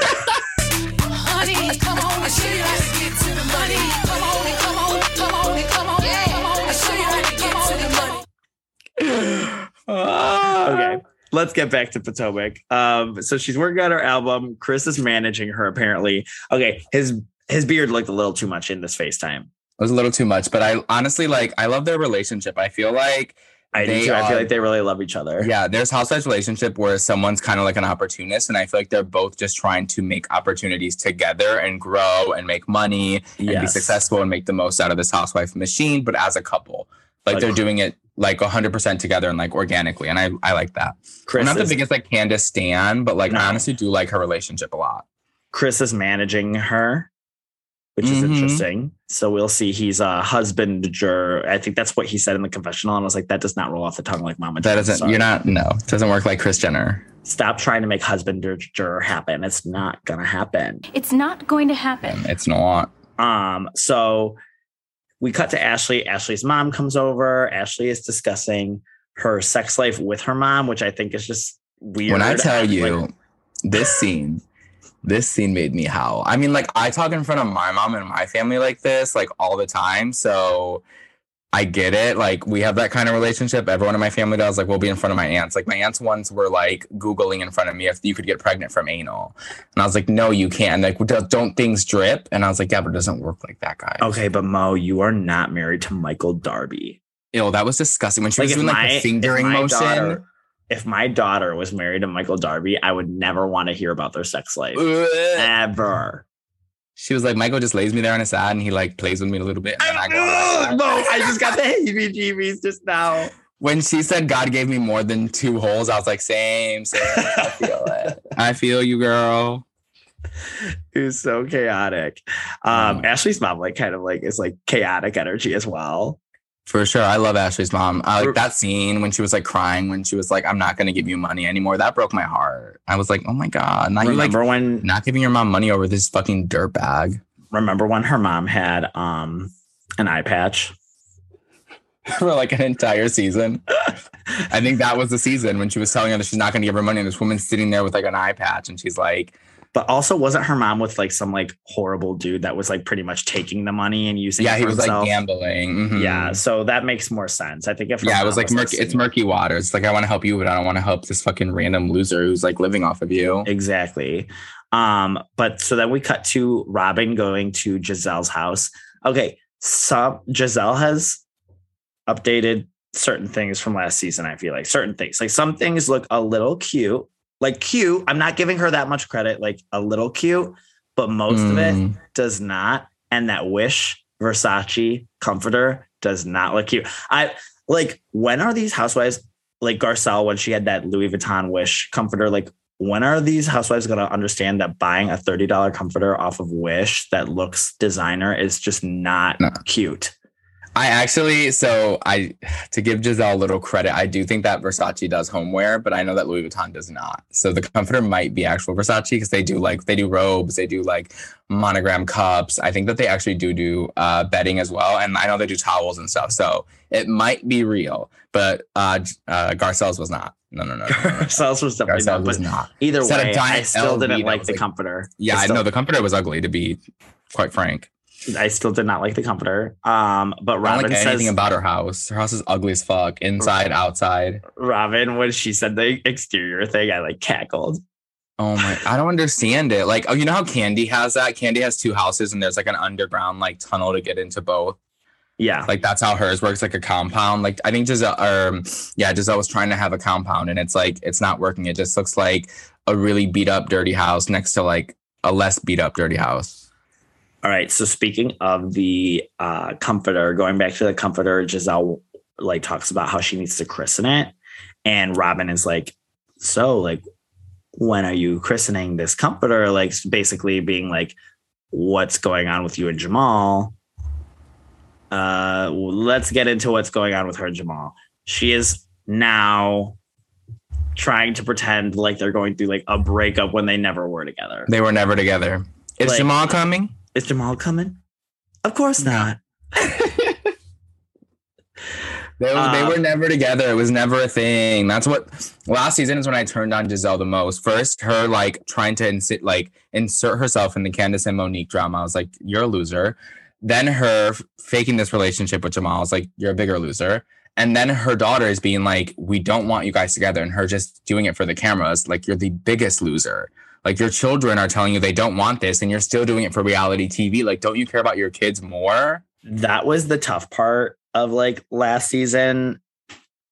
[SPEAKER 1] Let's get back to potomac um so she's working on her album chris is managing her apparently okay his his beard looked a little too much in this facetime
[SPEAKER 2] It was a little too much, but I honestly like I love their relationship. I feel like
[SPEAKER 1] i do too. i feel like they really love each other
[SPEAKER 2] Yeah, there's housewives relationship where someone's kind of like an opportunist, and I feel like they're both just trying to make opportunities together and grow and make money and be successful and make the most out of this housewife machine, but as a couple. Like,
[SPEAKER 1] Like-
[SPEAKER 2] they're doing it like 100% together and like organically, and I I like that.
[SPEAKER 1] chris
[SPEAKER 2] I'm not the biggest like Candiace stan, but like
[SPEAKER 1] No.
[SPEAKER 2] I honestly do like her relationship a lot.
[SPEAKER 1] chris is managing her which is
[SPEAKER 2] Mhm.
[SPEAKER 1] interesting so we'll see he's a husband juror i think that's what he said in the confessional and i was like that does not roll off the tongue like mama
[SPEAKER 2] That doesn't
[SPEAKER 1] sorry.
[SPEAKER 2] you're not no, it doesn't work like Chris Jenner.
[SPEAKER 1] stop trying to make husband juror happen it's not gonna happen
[SPEAKER 12] It's not going to happen.
[SPEAKER 2] It's not.
[SPEAKER 1] Um, so we cut to Ashley. Ashley's mom comes over. Ashley is discussing her sex life with her mom, which I think is just weird.
[SPEAKER 2] When I tell you
[SPEAKER 1] like,
[SPEAKER 2] this scene, this scene made me howl. I mean, like I talk in front of my mom and my family like this, like all the time. So I get it. Like we have that kind of relationship. Everyone in my family does. Like we'll be in front of my aunts. Like my aunts once were like Googling in front of me if you could get pregnant from anal. And I was like, no, you can't. Like, "Don't- things drip? And I was like, yeah, but it doesn't work like that, guy.
[SPEAKER 1] okay, but Mo, you are not married to Michael Darby.
[SPEAKER 2] Ew, that was disgusting. When she was
[SPEAKER 1] if
[SPEAKER 2] doing like
[SPEAKER 1] my-
[SPEAKER 2] the fingering motion.
[SPEAKER 1] daughter- if my daughter was married to Michael Darby, I would never want to hear about their sex life ever.
[SPEAKER 2] She was like, Michael just lays me there on his side and he like plays with me a little bit. And I go like that.
[SPEAKER 1] I just got the heebie-jeebies just now.
[SPEAKER 2] when she said God gave me more than two holes, I was like, same, same. I feel it. I feel you, girl.
[SPEAKER 1] It was so chaotic. Um, Ashley's mom, like, kind of like is like chaotic energy as well.
[SPEAKER 2] For sure. I love Ashley's mom. I like that scene when she was like crying, when she was like, I'm not gonna give you money anymore. That broke my heart. I was like, oh my God. Now you like
[SPEAKER 1] Remember when
[SPEAKER 2] not giving your mom money over this fucking dirt bag.
[SPEAKER 1] remember when her mom had um an eye patch?
[SPEAKER 2] for like an entire season. I think that was the season when she was telling her that she's not gonna give her money, and this woman's sitting there with like an eye patch, and she's like,
[SPEAKER 1] But also wasn't her mom with like some like horrible dude that was like pretty much taking the money and using it?
[SPEAKER 2] Yeah,
[SPEAKER 1] he
[SPEAKER 2] was like gambling. Mhm.
[SPEAKER 1] Yeah, so that makes more sense. I think if
[SPEAKER 2] Yeah, it was like murky.
[SPEAKER 1] listening-
[SPEAKER 2] It's murky waters. Like I want to help you, but I don't want to help this fucking random loser who's like living off of you.
[SPEAKER 1] Exactly. Um, but so then we cut to Robyn going to Gizelle's house. Okay, some Gizelle has updated certain things from last season. I feel like certain things, like some things look a little cute, like cute. I'm not giving her that much credit, like a little cute, but most of it
[SPEAKER 2] Mm.
[SPEAKER 1] does not. And that Wish Versace comforter does not look cute. I like when are these housewives like Garcelle when she had that Louis Vuitton Wish comforter? Like when are these housewives going to understand that buying a thirty dollar comforter off of Wish that looks designer is just not cute?
[SPEAKER 2] I actually, so I to give Gizelle a little credit, I do think that Versace does homeware, but I know that Louis Vuitton does not. So the comforter might be actual Versace because they do like they do robes, they do like monogram cups. I think that they actually do do uh, bedding as well, and I know they do towels and stuff. So it might be real, but uh, uh, Garcelle's was not. No, no, no. no, no, no.
[SPEAKER 1] Garcelle's was definitely
[SPEAKER 2] Garcelle's
[SPEAKER 1] not,
[SPEAKER 2] was not.
[SPEAKER 1] Either
[SPEAKER 2] at
[SPEAKER 1] way, I still
[SPEAKER 2] LV
[SPEAKER 1] didn't like the
[SPEAKER 2] like-
[SPEAKER 1] comforter.
[SPEAKER 2] Yeah,
[SPEAKER 1] I
[SPEAKER 2] know the comforter was ugly to be quite frank.
[SPEAKER 1] I still did not like the comforter. Um, but
[SPEAKER 2] I don't
[SPEAKER 1] Robyn
[SPEAKER 2] like
[SPEAKER 1] says
[SPEAKER 2] anything about her house. Her house is ugly as fuck, inside, outside.
[SPEAKER 1] Robyn when she said the exterior thing, I like cackled.
[SPEAKER 2] Oh my! I don't understand it. Like, oh, you know how Kandi has that? Kandi has two houses, and there's like an underground like tunnel to get into both.
[SPEAKER 1] Yeah,
[SPEAKER 2] Like that's how hers works, like a compound. Like I think Gizelle, um, yeah, Gizelle was trying to have a compound, and it's like it's not working. It just looks like a really beat up, dirty house next to like a less beat up, dirty house.
[SPEAKER 1] All right. So speaking of the uh, comforter, going back to the comforter, Gizelle like talks about how she needs to christen it, and Robyn is like, "So, like, when are you christening this comforter?" Like, basically being like, "What's going on with you and Jamal?" Uh, let's get into what's going on with her and Jamal. She is now trying to pretend like they're going through like a breakup when they never were together.
[SPEAKER 2] They were never together. Is
[SPEAKER 1] Like-
[SPEAKER 2] Jamal coming?
[SPEAKER 1] Is Jamal coming? Of course not.
[SPEAKER 2] They, they
[SPEAKER 1] Uh,
[SPEAKER 2] were never together. It was never a thing. That's what last season is when I turned on Gizelle the most. First, her like trying to insert like insert herself in the Candiace and Monique drama. I was like, you're a loser. Then her faking this relationship with Jamal. I was like, you're a bigger loser. And then her daughter is being like, we don't want you guys together, and her just doing it for the cameras. Like you're the biggest loser. Like your children are telling you they don't want this, and you're still doing it for reality TV. Like, don't you care about your kids more?
[SPEAKER 1] that was the tough part of like last season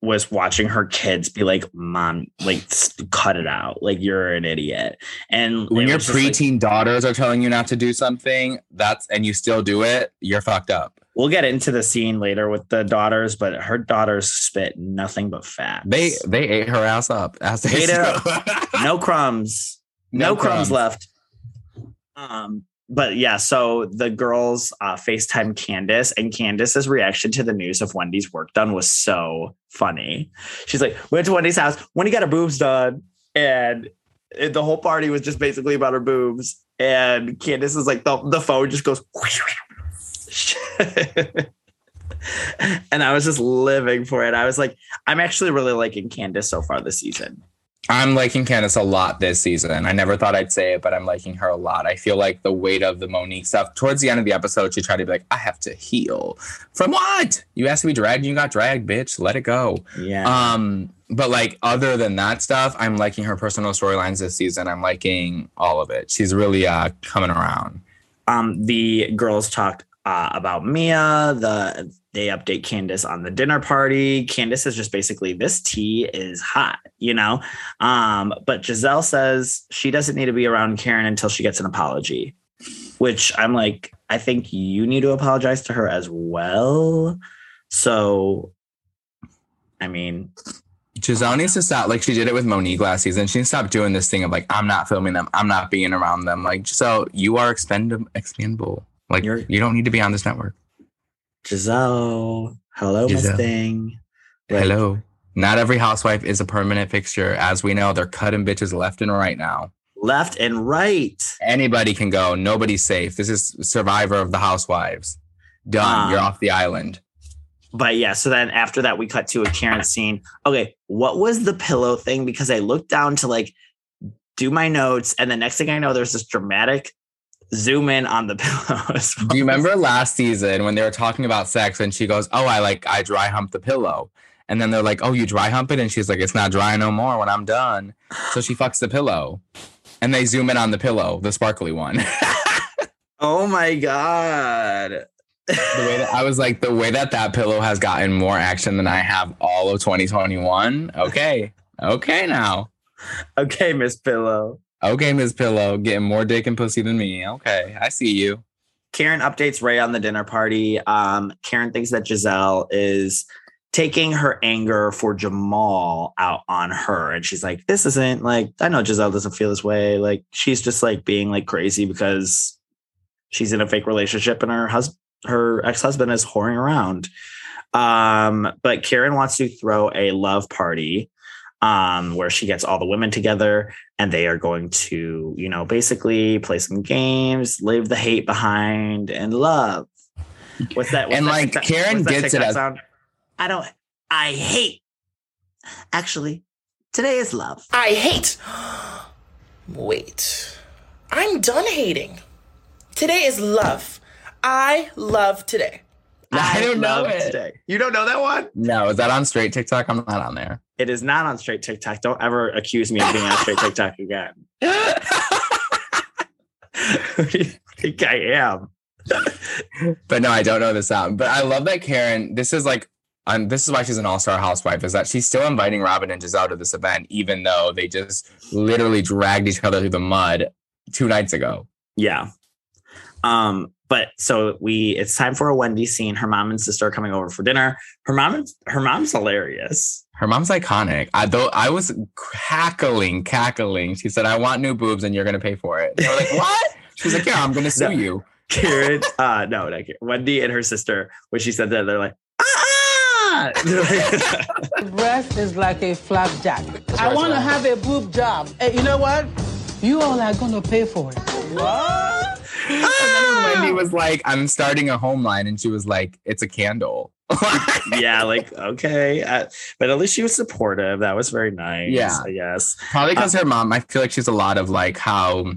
[SPEAKER 1] was watching her kids be like mom like cut it out like you're an idiot and
[SPEAKER 2] when your
[SPEAKER 1] just, like,
[SPEAKER 2] preteen daughters are telling you not to do something that's and you still do it you're fucked up
[SPEAKER 1] we'll get into the scene later with the daughters but her daughters spit nothing but fat
[SPEAKER 2] they they ate her ass up as they
[SPEAKER 1] Ate up. no crumbs no,
[SPEAKER 2] No
[SPEAKER 1] crumbs.
[SPEAKER 2] crumbs.
[SPEAKER 1] left. Um but yeah so the girls uh facetime candiace and candiace's reaction to the news of wendy's work done was so funny. She's like went to wendy's house. Wendy got her boobs done. And it- the whole party was just basically about her boobs. And candiace is like the, the phone just goes and i was just living for it. I was like i'm actually really liking candiace so far this season
[SPEAKER 2] i'm liking candiace a lot this season. I never thought i'd say it but i'm liking her a lot. I feel like the weight of the monique stuff towards the end of the episode she tried to be like i have to heal. From what? You asked to be dragged you got dragged bitch. Let it go.
[SPEAKER 1] Yeah.
[SPEAKER 2] Um but like other than that stuff i'm liking her personal storylines this season. I'm liking all of it. She's really uh coming around.
[SPEAKER 1] Um, the girls talk uh, about Mia. The they update Candiace on the dinner party. Candiace is just basically this tea is hot, you know. Um, but Gizelle says she doesn't need to be around Karen until she gets an apology, which I'm like, I think you need to apologize to her as well. So, I mean,
[SPEAKER 2] Gizelle needs to stop. Like she did it with Monique last season. She needs to stop doing this thing of like, I'm not filming them. I'm not being around them. Like Gizelle, you are expendable. Expendable. Like
[SPEAKER 1] You're-
[SPEAKER 2] you don't need to be on this network.
[SPEAKER 1] Gizelle, hello, Miss
[SPEAKER 2] Gizelle.
[SPEAKER 1] Thing. Like,
[SPEAKER 2] Hello. Not every housewife is a permanent fixture. As we know, they're cutting bitches left and right now.
[SPEAKER 1] Left and right.
[SPEAKER 2] Anybody can go. Nobody's safe. This is Survivor of the Housewives. Done.
[SPEAKER 1] Um,
[SPEAKER 2] You're off the island.
[SPEAKER 1] But yeah, so then after that, we cut to a Karen scene. Okay, what was the pillow thing? Because I looked down to like do my notes, and the next thing I know, there's this dramatic zoom in on the pillows.
[SPEAKER 2] Do you remember last season when they were talking about sex and she goes, "Oh, I like I dry hump the pillow," and then they're like, "Oh, you dry hump it," and she's like, "It's not dry no more when I'm done." So she fucks the pillow, and they zoom in on the pillow, the sparkly one.
[SPEAKER 1] Oh my god!
[SPEAKER 2] the way that I was like, the way that that pillow has gotten more action than I have all of 2021. Okay, okay now,
[SPEAKER 1] Okay, Miss Pillow.
[SPEAKER 2] Okay, Miss Pillow, getting more dick and pussy than me. Okay, I see you.
[SPEAKER 1] Karen updates Ray on the dinner party. Um, Karen thinks that Gizelle is taking her anger for Jamal out on her. And she's like, this isn't like, I know Gizelle doesn't feel this way. Like, she's just like being like crazy because she's in a fake relationship and her husband, her ex husband is whoring around. Um, but Karen wants to throw a love party um, where she gets all the women together and they are going to, you know, basically play some games, leave the hate behind, and love. What's that? what's
[SPEAKER 2] And,
[SPEAKER 1] that
[SPEAKER 2] like,
[SPEAKER 1] TikTok-
[SPEAKER 2] Karen
[SPEAKER 1] that
[SPEAKER 2] gets it as-
[SPEAKER 1] sound? I don't. I hate. Actually, today is love.
[SPEAKER 12] I hate. Wait. I'm done hating. Today is love. I love today.
[SPEAKER 2] I don't know
[SPEAKER 1] love
[SPEAKER 2] it.
[SPEAKER 1] Today. You don't know that one?
[SPEAKER 2] No, is that on straight TikTok? I'm not on there.
[SPEAKER 1] It is not on straight TikTok. Don't ever accuse me of being on straight TikTok again. Who do you think I am?
[SPEAKER 2] but no, I don't know this sound. But I love that Karen. This is like, um, this is why she's an all-star housewife. Is that she's still inviting Robyn and Gizelle to this event, even though they just literally dragged each other through the mud two nights ago.
[SPEAKER 1] Yeah. Um, but so we it's time for a Wendy scene. Her mom and sister are coming over for dinner. Her mom her mom's hilarious.
[SPEAKER 2] Her mom's iconic. I though I was cackling, cackling. She said, "I want new boobs, and you're gonna pay for it." They were like, "What?" She was like, "Yeah, I'm gonna sue
[SPEAKER 1] No.
[SPEAKER 2] you."
[SPEAKER 1] Karen, uh, no, not Karen. Wendy and her sister, when she said that, they're like, ah! They're
[SPEAKER 13] breast is like a flapjack. I want to have a boob job. Hey, you know what? You all are going to pay for it. What?
[SPEAKER 2] And then Wendy was like, "I'm starting a home line," and she was like, "It's a candle."
[SPEAKER 1] yeah, like okay, uh, but at least she was supportive. That was very nice.
[SPEAKER 2] Yeah.
[SPEAKER 1] I guess.
[SPEAKER 2] Probably because
[SPEAKER 1] Uh,
[SPEAKER 2] her mom, I feel like she's a lot of like how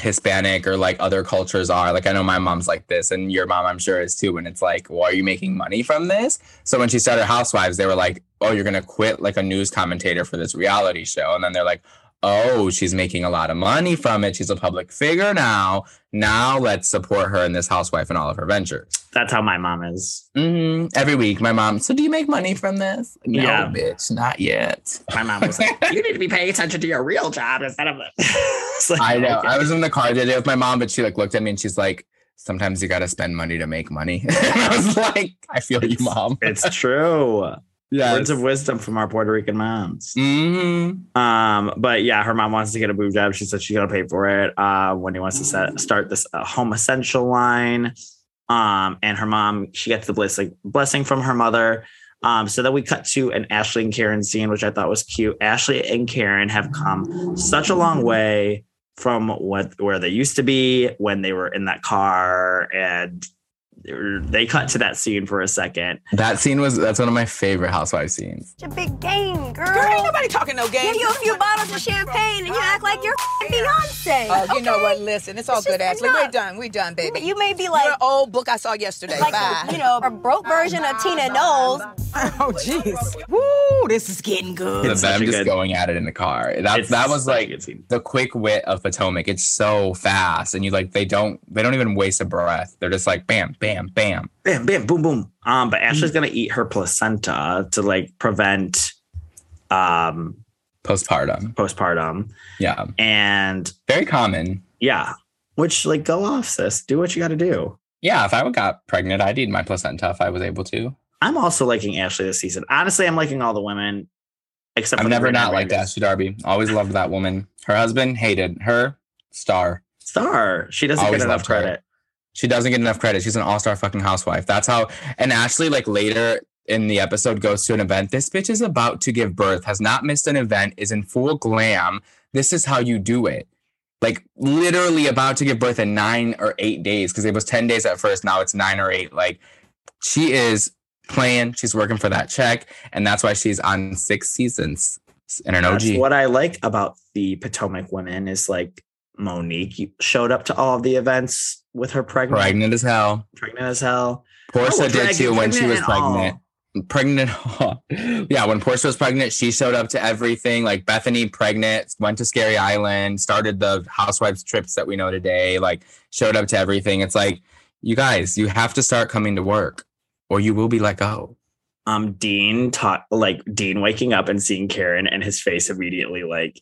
[SPEAKER 2] Hispanic or like other cultures are. Like I know my mom's like this, and your mom, I'm sure, is too. And it's like, well, are you making money from this? So when she started Housewives, they were like, oh, you're gonna quit like a news commentator for this reality show, and then they're like. Oh, she's making a lot of money from it. She's a public figure now. Now let's support her in this housewife and all of her ventures.
[SPEAKER 1] That's how my mom is.
[SPEAKER 2] hmm Every week, my mom. So, do you make money from this? No,
[SPEAKER 1] Yeah.
[SPEAKER 2] bitch, not yet.
[SPEAKER 1] My mom was like, "You need to be paying attention to your real job instead of." Like,
[SPEAKER 2] I know.
[SPEAKER 1] okay.
[SPEAKER 2] I was in the car the other day with my mom, but she like looked at me and she's like, "Sometimes you got to spend money to make money." and I was like, "I feel you, mom."
[SPEAKER 1] It's true.
[SPEAKER 2] Yeah.
[SPEAKER 1] Words of wisdom from our Puerto Rican moms.
[SPEAKER 2] Mm-hmm.
[SPEAKER 1] Um, but yeah, her mom wants to get a boob job. She said she's gonna pay for it. Uh, Wendy wants to set, start this uh, home essential line. Um, and her mom, she gets the blessing blessing from her mother. Um, so then we cut to an Ashley and Karen scene, which I thought was cute. Ashley and Karen have come such a long way from what where they used to be when they were in that car, and they cut to that scene for a second.
[SPEAKER 2] That scene was that's one of my favorite housewife scenes.
[SPEAKER 10] It's a big game, girl.
[SPEAKER 8] Girl, ain't nobody talking no game.
[SPEAKER 10] Give you a few bottles of champagne and you act like you're f***ing Beyonce.
[SPEAKER 8] Oh, you know what? Listen, it's all
[SPEAKER 10] It's
[SPEAKER 8] good,
[SPEAKER 10] just
[SPEAKER 8] Ashley. We're done. We're done, baby.
[SPEAKER 10] You may be like,
[SPEAKER 8] Your old book I saw yesterday.
[SPEAKER 10] like
[SPEAKER 8] Bye.
[SPEAKER 10] you know, a broke version of Tina Knowles.
[SPEAKER 8] Oh, jeez. Woo, this is getting good.
[SPEAKER 2] It's
[SPEAKER 1] such
[SPEAKER 2] them just
[SPEAKER 1] good-
[SPEAKER 2] going at it in the car. That
[SPEAKER 1] It's
[SPEAKER 2] that was like the quick wit of Potomac. It's so fast, and you like they don't they don't even waste a breath. They're just like bam, bam, bam.
[SPEAKER 1] bam, bam, bam, boom, boom. Um, but. Ashley's gonna eat her placenta to like prevent um
[SPEAKER 2] Postpartum.
[SPEAKER 1] postpartum.
[SPEAKER 2] Yeah,
[SPEAKER 1] And
[SPEAKER 2] very common.
[SPEAKER 1] yeah, which like go off, sis. Do what you gotta do.
[SPEAKER 2] Yeah, if I got pregnant, I'd eat my placenta if I was able to.
[SPEAKER 1] I'm also liking Ashley this season. Honestly, I'm liking all the women except
[SPEAKER 2] I've never not liked Ashley Darby. Always loved that woman. Her husband hated her. Star.
[SPEAKER 1] Star. She doesn't
[SPEAKER 2] Always
[SPEAKER 1] get enough
[SPEAKER 2] credit. her. She doesn't get enough credit. She's an all-star fucking housewife. That's how. And Ashley, like later in the episode, goes to an event. This bitch is about to give birth. Has not missed an event. Is in full glam. This is how you do it. Like literally about to give birth in nine or eight days because it was ten days at first. Now it's nine or eight. Like she is playing. She's working for that check, and that's why she's on six seasons in an
[SPEAKER 1] That's
[SPEAKER 2] OG.
[SPEAKER 1] what I like about the Potomac women is like Monique showed up to all of the events with her pregnant,
[SPEAKER 2] Pregnant as hell.
[SPEAKER 1] pregnant as hell.
[SPEAKER 2] Porsha
[SPEAKER 1] Oh,
[SPEAKER 2] did too when she was
[SPEAKER 1] pregnant all.
[SPEAKER 2] pregnant. Pregnant. yeah, when Porsha was pregnant, she showed up to everything. Like Bethany, pregnant, went to Scary Island, started the housewives trips that we know today, like showed up to everything. It's like, you guys, you have to start coming to work or you will be let go.
[SPEAKER 1] um Dean taught like Dean waking up and seeing Karen and his face immediately like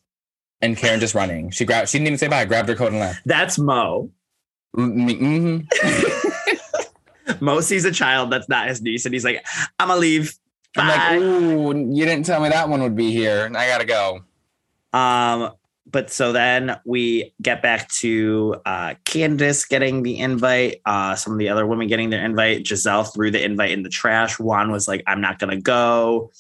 [SPEAKER 2] And Karen just running. She grabbed, she didn't even say bye, grabbed her coat and left.
[SPEAKER 1] that's Mo.
[SPEAKER 2] Mm-hmm.
[SPEAKER 1] Mo sees a child that's not his niece and he's like, I'm gonna leave.
[SPEAKER 2] I'm
[SPEAKER 1] Bye.
[SPEAKER 2] like, ooh, you didn't tell me that one would be here. I gotta go.
[SPEAKER 1] Um, but so then we get back to uh Candiace getting the invite, uh some of the other women getting their invite. Gizelle threw the invite in the trash. Juan was like, I'm not gonna go.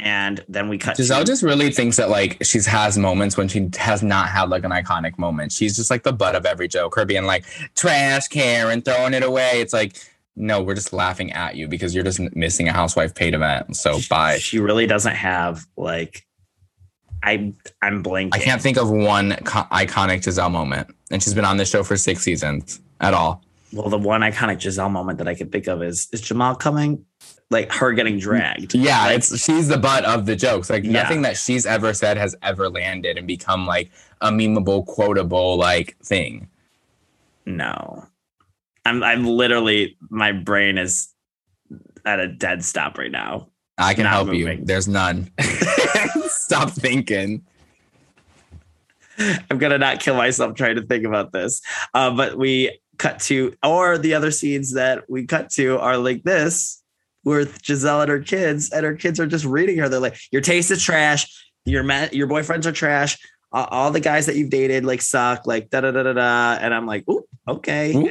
[SPEAKER 1] And then we cut
[SPEAKER 2] Gizelle
[SPEAKER 1] to
[SPEAKER 2] just really thinks that like she's has moments when she has not had like an iconic moment. She's just like the butt of every joke. Her being like trash Karen, throwing it away. It's like, no, we're just laughing at you because you're just missing a housewife paid event. So bye.
[SPEAKER 1] she really doesn't have like I I'm blanking.
[SPEAKER 2] I can't think of one co- iconic Gizelle moment, and she's been on this show for six seasons at all.
[SPEAKER 1] Well, the one iconic Gizelle moment that I can think of is is Jamal coming, like her getting dragged.
[SPEAKER 2] Yeah,
[SPEAKER 1] Like,
[SPEAKER 2] it's she's the butt of the jokes. Like
[SPEAKER 1] Yeah.
[SPEAKER 2] nothing that she's ever said has ever landed and become like a memeable, quotable like thing.
[SPEAKER 1] no. I'm I'm literally my brain is at a dead stop right now.
[SPEAKER 2] I can
[SPEAKER 1] Not
[SPEAKER 2] help you. There's none. Stop thinking.
[SPEAKER 1] I'm gonna not kill myself trying to think about this. Uh, but we cut to, or the other scenes that we cut to are like this, with Gizelle and her kids, and her kids are just reading her. They're like, "Your taste is trash. Your ma- your boyfriends are trash. Uh, all the guys that you've dated like suck. Like da da da da da." And I'm like, "Ooh, okay."
[SPEAKER 2] Ooh.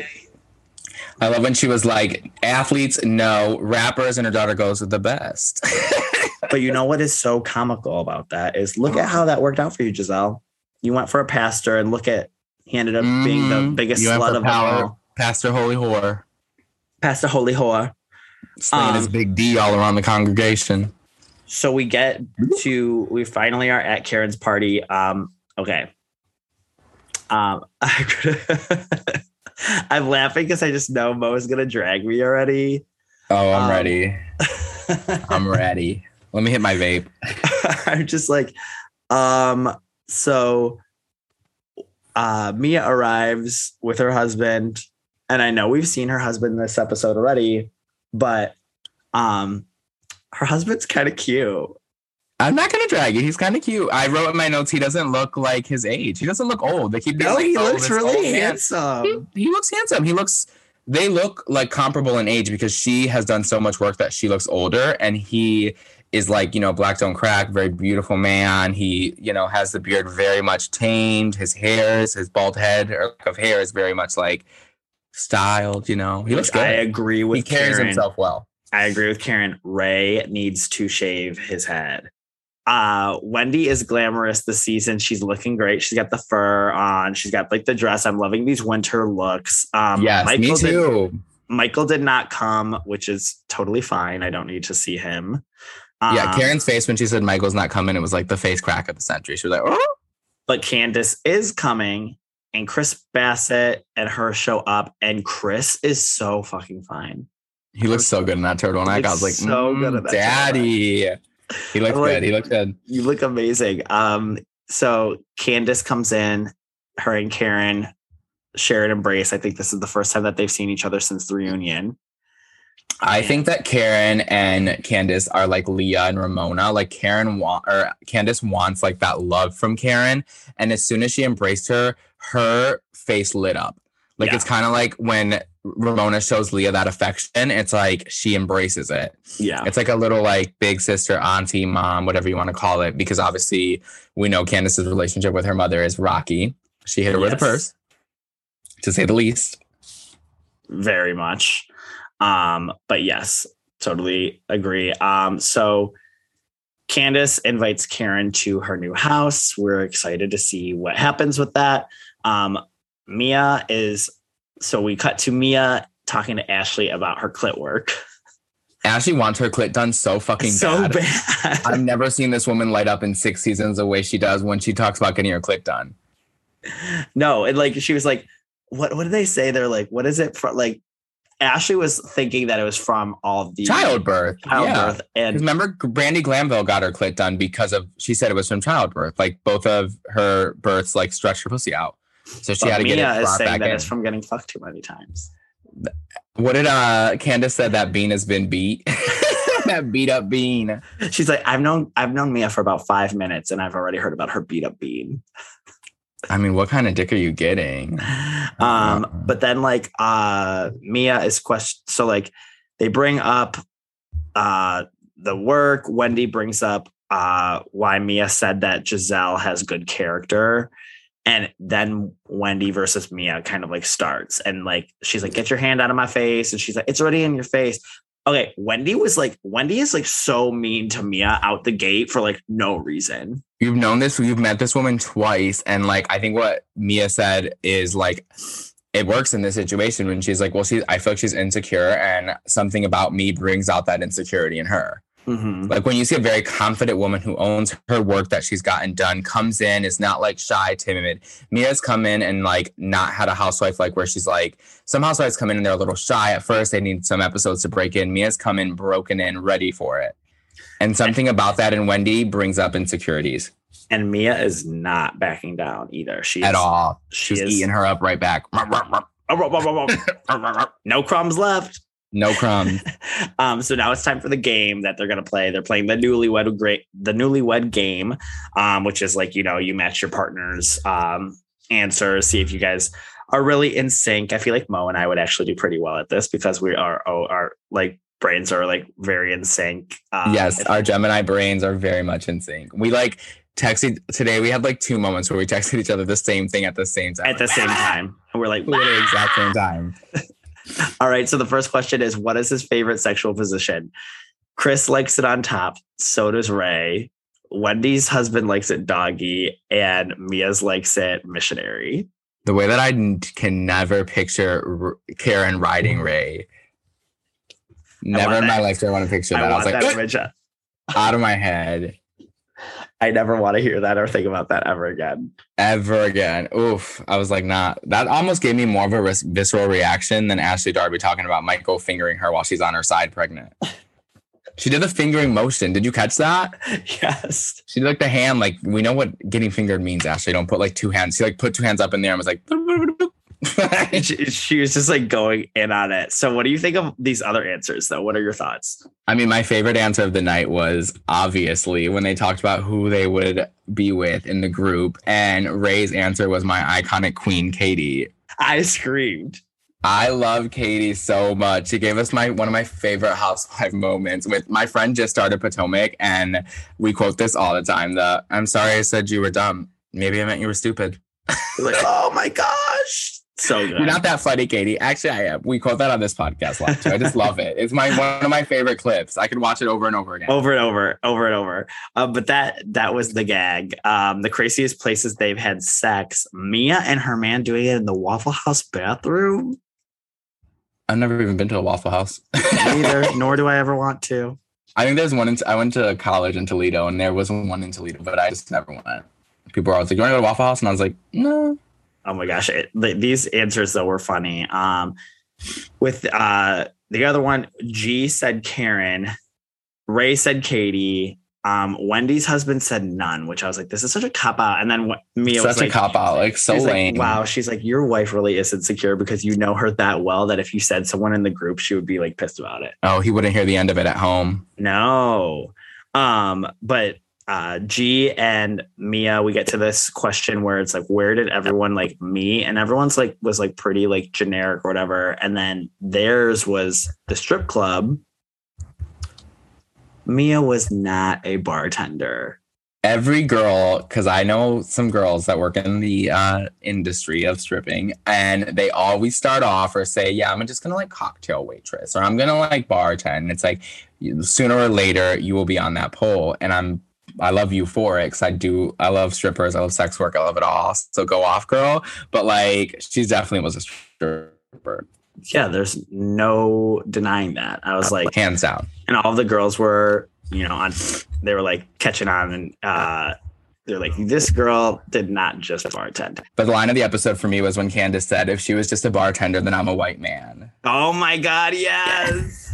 [SPEAKER 2] I love when she was like, athletes, no, rappers, and her daughter goes the best.
[SPEAKER 1] But you know what is so comical about that is look at how that worked out for you, Gizelle. You went for a pastor, and look at he ended up being the
[SPEAKER 2] Mhm.
[SPEAKER 1] biggest slut of
[SPEAKER 2] power.
[SPEAKER 1] all.
[SPEAKER 2] Pastor Holy Whore.
[SPEAKER 1] Pastor Holy Whore.
[SPEAKER 2] Slaying his
[SPEAKER 1] Um,
[SPEAKER 2] big D all around the congregation.
[SPEAKER 1] So we get to we finally are at Karen's party. Um, okay. Um, I'm laughing because I just know Mo is gonna drag me already.
[SPEAKER 2] Oh, I'm
[SPEAKER 1] Um,
[SPEAKER 2] ready. I'm ready. Let me hit my vape.
[SPEAKER 1] I'm just like, um, so uh Mia arrives with her husband, and I know we've seen her husband in this episode already, but um her husband's kind of cute.
[SPEAKER 2] I'm not gonna drag you. He's kind of cute. I wrote in my notes he doesn't look like his age. He doesn't look old. They keep
[SPEAKER 1] No,
[SPEAKER 2] like,
[SPEAKER 1] he
[SPEAKER 2] "Oh,
[SPEAKER 1] looks really handsome.
[SPEAKER 2] He, he looks handsome. He looks. They look like comparable in age because she has done so much work that she looks older, and he is like you know black don't crack, very beautiful man. He you know has the beard very much tamed. His hairs, his bald head or of hair is very much like styled. You know, he looks good.
[SPEAKER 1] I agree with
[SPEAKER 2] he carries
[SPEAKER 1] Karen.
[SPEAKER 2] himself well.
[SPEAKER 1] I agree with Karen. Ray needs to shave his head. Uh, Wendy is glamorous this season. She's looking great. She's got the fur on. She's got like the dress. I'm loving these winter looks. Um,
[SPEAKER 2] yes, me
[SPEAKER 1] Michael did-
[SPEAKER 2] too.
[SPEAKER 1] Michael did not come, which is totally fine. I don't need to see him.
[SPEAKER 2] yeah,
[SPEAKER 1] Um,
[SPEAKER 2] Karen's face when she said Michael's not coming, it was like the face crack of the century. She was like, oh.
[SPEAKER 1] But Candiace is coming, and Chris Bassett and her show up, and Chris is so fucking fine.
[SPEAKER 2] He looks so good in that turtleneck. I was like,
[SPEAKER 1] so good
[SPEAKER 2] "Mm,
[SPEAKER 1] at that
[SPEAKER 2] daddy. He looks
[SPEAKER 1] like-
[SPEAKER 2] good. He looks good.
[SPEAKER 1] You look amazing. Um, so Candiace comes in, her and Karen share an embrace. I think this is the first time that they've seen each other since the reunion.
[SPEAKER 2] I think that Karen and Candiace are like Leah and Ramona. Like Karen want or Candiace wants like that love from Karen, and as soon as she embraced her, her face lit up. Like
[SPEAKER 1] Yeah.
[SPEAKER 2] it's kind of like when Ramona shows Leah that affection. It's like she embraces it.
[SPEAKER 1] Yeah.
[SPEAKER 2] It's like a little like big sister, auntie, mom, whatever you want to call it, because obviously we know Candiace's relationship with her mother is rocky. She hit her with a purse, to say the least.
[SPEAKER 1] very much. Um, but yes, totally agree. Um, so Candiace invites Karen to her new house. We're excited to see what happens with that. Um, Mia is so we cut to Mia talking to Ashley about her clit work.
[SPEAKER 2] Ashley wants her clit done so fucking
[SPEAKER 1] So
[SPEAKER 2] bad.
[SPEAKER 1] bad.
[SPEAKER 2] I've never seen this woman light up in six seasons the way she does when she talks about getting her clit done.
[SPEAKER 1] no, and like she was like, what what did they say? They're like, what is it for like Ashley was thinking that it was from all the
[SPEAKER 2] Childbirth.
[SPEAKER 1] childbirth
[SPEAKER 2] Yeah.
[SPEAKER 1] and
[SPEAKER 2] remember, Brandi Glanville got her clit done because of she said it was from childbirth. Like both of her births, like stretched her pussy out, so she
[SPEAKER 1] but
[SPEAKER 2] had to
[SPEAKER 1] Mia
[SPEAKER 2] get it
[SPEAKER 1] is saying
[SPEAKER 2] back
[SPEAKER 1] that
[SPEAKER 2] in.
[SPEAKER 1] it's from getting fucked too many times.
[SPEAKER 2] What did uh Candiace said that bean has been beat? that beat up bean.
[SPEAKER 1] She's like, I've known I've known Mia for about five minutes, and I've already heard about her beat up bean.
[SPEAKER 2] I mean, what kind of dick are you getting?
[SPEAKER 1] Um, but then like uh Mia is question so like they bring up uh the work. Wendy brings up uh why Mia said that Gizelle has good character. And then Wendy versus Mia kind of like starts and like she's like, get your hand out of my face. And she's like, it's already in your face. Okay, Wendy was like, Wendy is like so mean to Mia out the gate for like no reason.
[SPEAKER 2] You've known this, you've met this woman twice, and like I think what Mia said is like it works in this situation when she's like, well, she I feel like she's insecure, and something about me brings out that insecurity in her.
[SPEAKER 1] Mhm.
[SPEAKER 2] Like when you see a very confident woman who owns her work that she's gotten done, comes in, is not like shy, timid. Mia's come in and like not had a housewife like where she's like some housewives come in and they're a little shy at first. They need some episodes to break in. Mia's come in broken in, ready for it. And something about that in Wendy brings up insecurities
[SPEAKER 1] And Mia is not backing down either. She's
[SPEAKER 2] at all.
[SPEAKER 1] She
[SPEAKER 2] She's
[SPEAKER 1] is
[SPEAKER 2] eating her up right back.
[SPEAKER 1] no crumbs left.
[SPEAKER 2] No crumbs.
[SPEAKER 1] Um, so now it's time for the game that they're gonna play. They're playing the newlywed great the newlywed game, um, which is like you know you match your partner's um, answers, see if you guys are really in sync. I feel like Mo and I would actually do pretty well at this because we are oh, our like brains are like very in sync. Um,
[SPEAKER 2] yes, our Gemini brains are very much in sync. We like texted today. We had like two moments where we texted each other the same thing at the same time.
[SPEAKER 1] at the same time, and we're like,
[SPEAKER 2] Literally exact same time.
[SPEAKER 1] All right. So the first question is what is his favorite sexual position? Chris likes it on top. So does Ray. Wendy's husband likes it doggy, and Mia's likes it missionary.
[SPEAKER 2] The way that I can never picture Karen riding Ray. Never in my life do I want to picture that. I,
[SPEAKER 1] want
[SPEAKER 2] was like,
[SPEAKER 1] that image.
[SPEAKER 2] out of my head.
[SPEAKER 1] I never want to hear that or think about that ever again.
[SPEAKER 2] Ever again. Oof. I was like, not. That almost gave me more of a ris- visceral reaction than Ashley Darby talking about Michael fingering her while she's on her side pregnant. She did the fingering motion. Did you catch that?
[SPEAKER 1] Yes.
[SPEAKER 2] She did like the hand, like we know what getting fingered means, Ashley. Don't put like two hands. She like put two hands up in there and was like,
[SPEAKER 1] she, she was just like going in on it. So, what do you think of these other answers, though? What are your thoughts?
[SPEAKER 2] I mean, my favorite answer of the night was obviously when they talked about who they would be with in the group. And Ray's answer was my iconic queen, Katie.
[SPEAKER 1] I screamed.
[SPEAKER 2] I love Katie so much. She gave us my one of my favorite housewife moments with my friend just started Potomac, and we quote this all the time. The I'm sorry I said you were dumb. Maybe I meant you were stupid.
[SPEAKER 1] Like, oh my gosh. So good.
[SPEAKER 2] You're not that funny, Katie. Actually, I am. We quote that on this podcast a lot too. I just love it. It's my one of my favorite clips. I can watch it over and over again.
[SPEAKER 1] over and over, over and over. Uh, but that that was the gag. Um, the craziest places they've had sex. Mia and her man doing it in the Waffle House bathroom.
[SPEAKER 2] I've never even been to a Waffle House.
[SPEAKER 1] Neither, nor do I ever want to.
[SPEAKER 2] I think there's one in. I went to college in Toledo, and there was one in Toledo, but I just never went. People were always like, "You want to go to Waffle House?" And I was like, "No."
[SPEAKER 1] Oh my gosh, it, th- these answers though were funny. Um, with uh, the other one, G said Karen, Ray said Katie. Um, Wendy's husband said none, which I was like, this is such a cop out. And then what, Mia was
[SPEAKER 2] Such a cop out, like so
[SPEAKER 1] She's like,
[SPEAKER 2] lame.
[SPEAKER 1] wow. She's like, your wife really is insecure because you know her that well that if you said someone in the group, she would be like pissed about it.
[SPEAKER 2] Oh, he wouldn't hear the end of it at home.
[SPEAKER 1] No. Um, but uh G and Mia, we get to this question where it's like, where did everyone like me? And everyone's like was like pretty like generic or whatever. And then theirs was the strip club. Mia was not a bartender.
[SPEAKER 2] Every girl, because I know some girls that work in the uh, industry of stripping, and they always start off or say, "Yeah, I'm just gonna like cocktail waitress, or I'm gonna like bartend." It's like sooner or later you will be on that pole, and I'm I love you for it because I do I love strippers, I love sex work, I love it all. So go off, girl. But like, she definitely was a stripper,
[SPEAKER 1] Yeah, there's no denying that. I was like,
[SPEAKER 2] hands down.
[SPEAKER 1] and all the girls were you know on they were like catching on and uh they're like this girl did not just bartend
[SPEAKER 2] But the line of the episode for me was when Candiace said, "If she was just a bartender, then I'm a white man."
[SPEAKER 1] oh my god yes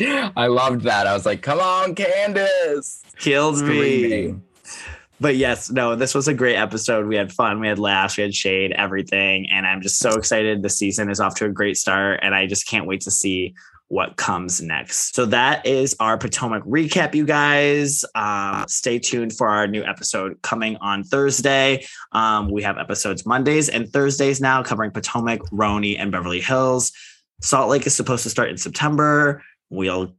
[SPEAKER 2] I loved that. I was like, "Come on, Candiace!"
[SPEAKER 1] killed me. but yes no this was a great episode. We had fun we had laughs we had shade everything and i'm just so excited the season is off to a great start and i just can't wait to see what comes next. So that is our potomac recap you guys. Uh, stay tuned for our new episode coming on thursday. Um, we have episodes mondays and thursdays now covering potomac RHONY and beverly hills. Salt lake is supposed to start in september we'll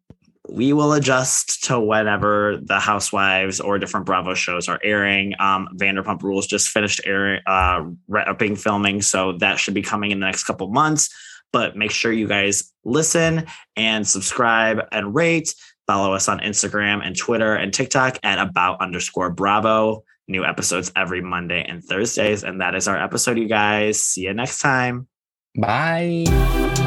[SPEAKER 1] we will adjust to whenever the Housewives or different Bravo shows are airing. Um, Vanderpump Rules just finished airing, uh, wrapping filming, so that should be coming in the next couple months. But make sure you guys listen and subscribe and rate. Follow us on Instagram and Twitter and TikTok at about underscore Bravo. New episodes every Monday and Thursdays, and that is our episode, you guys. See you next time.
[SPEAKER 2] Bye.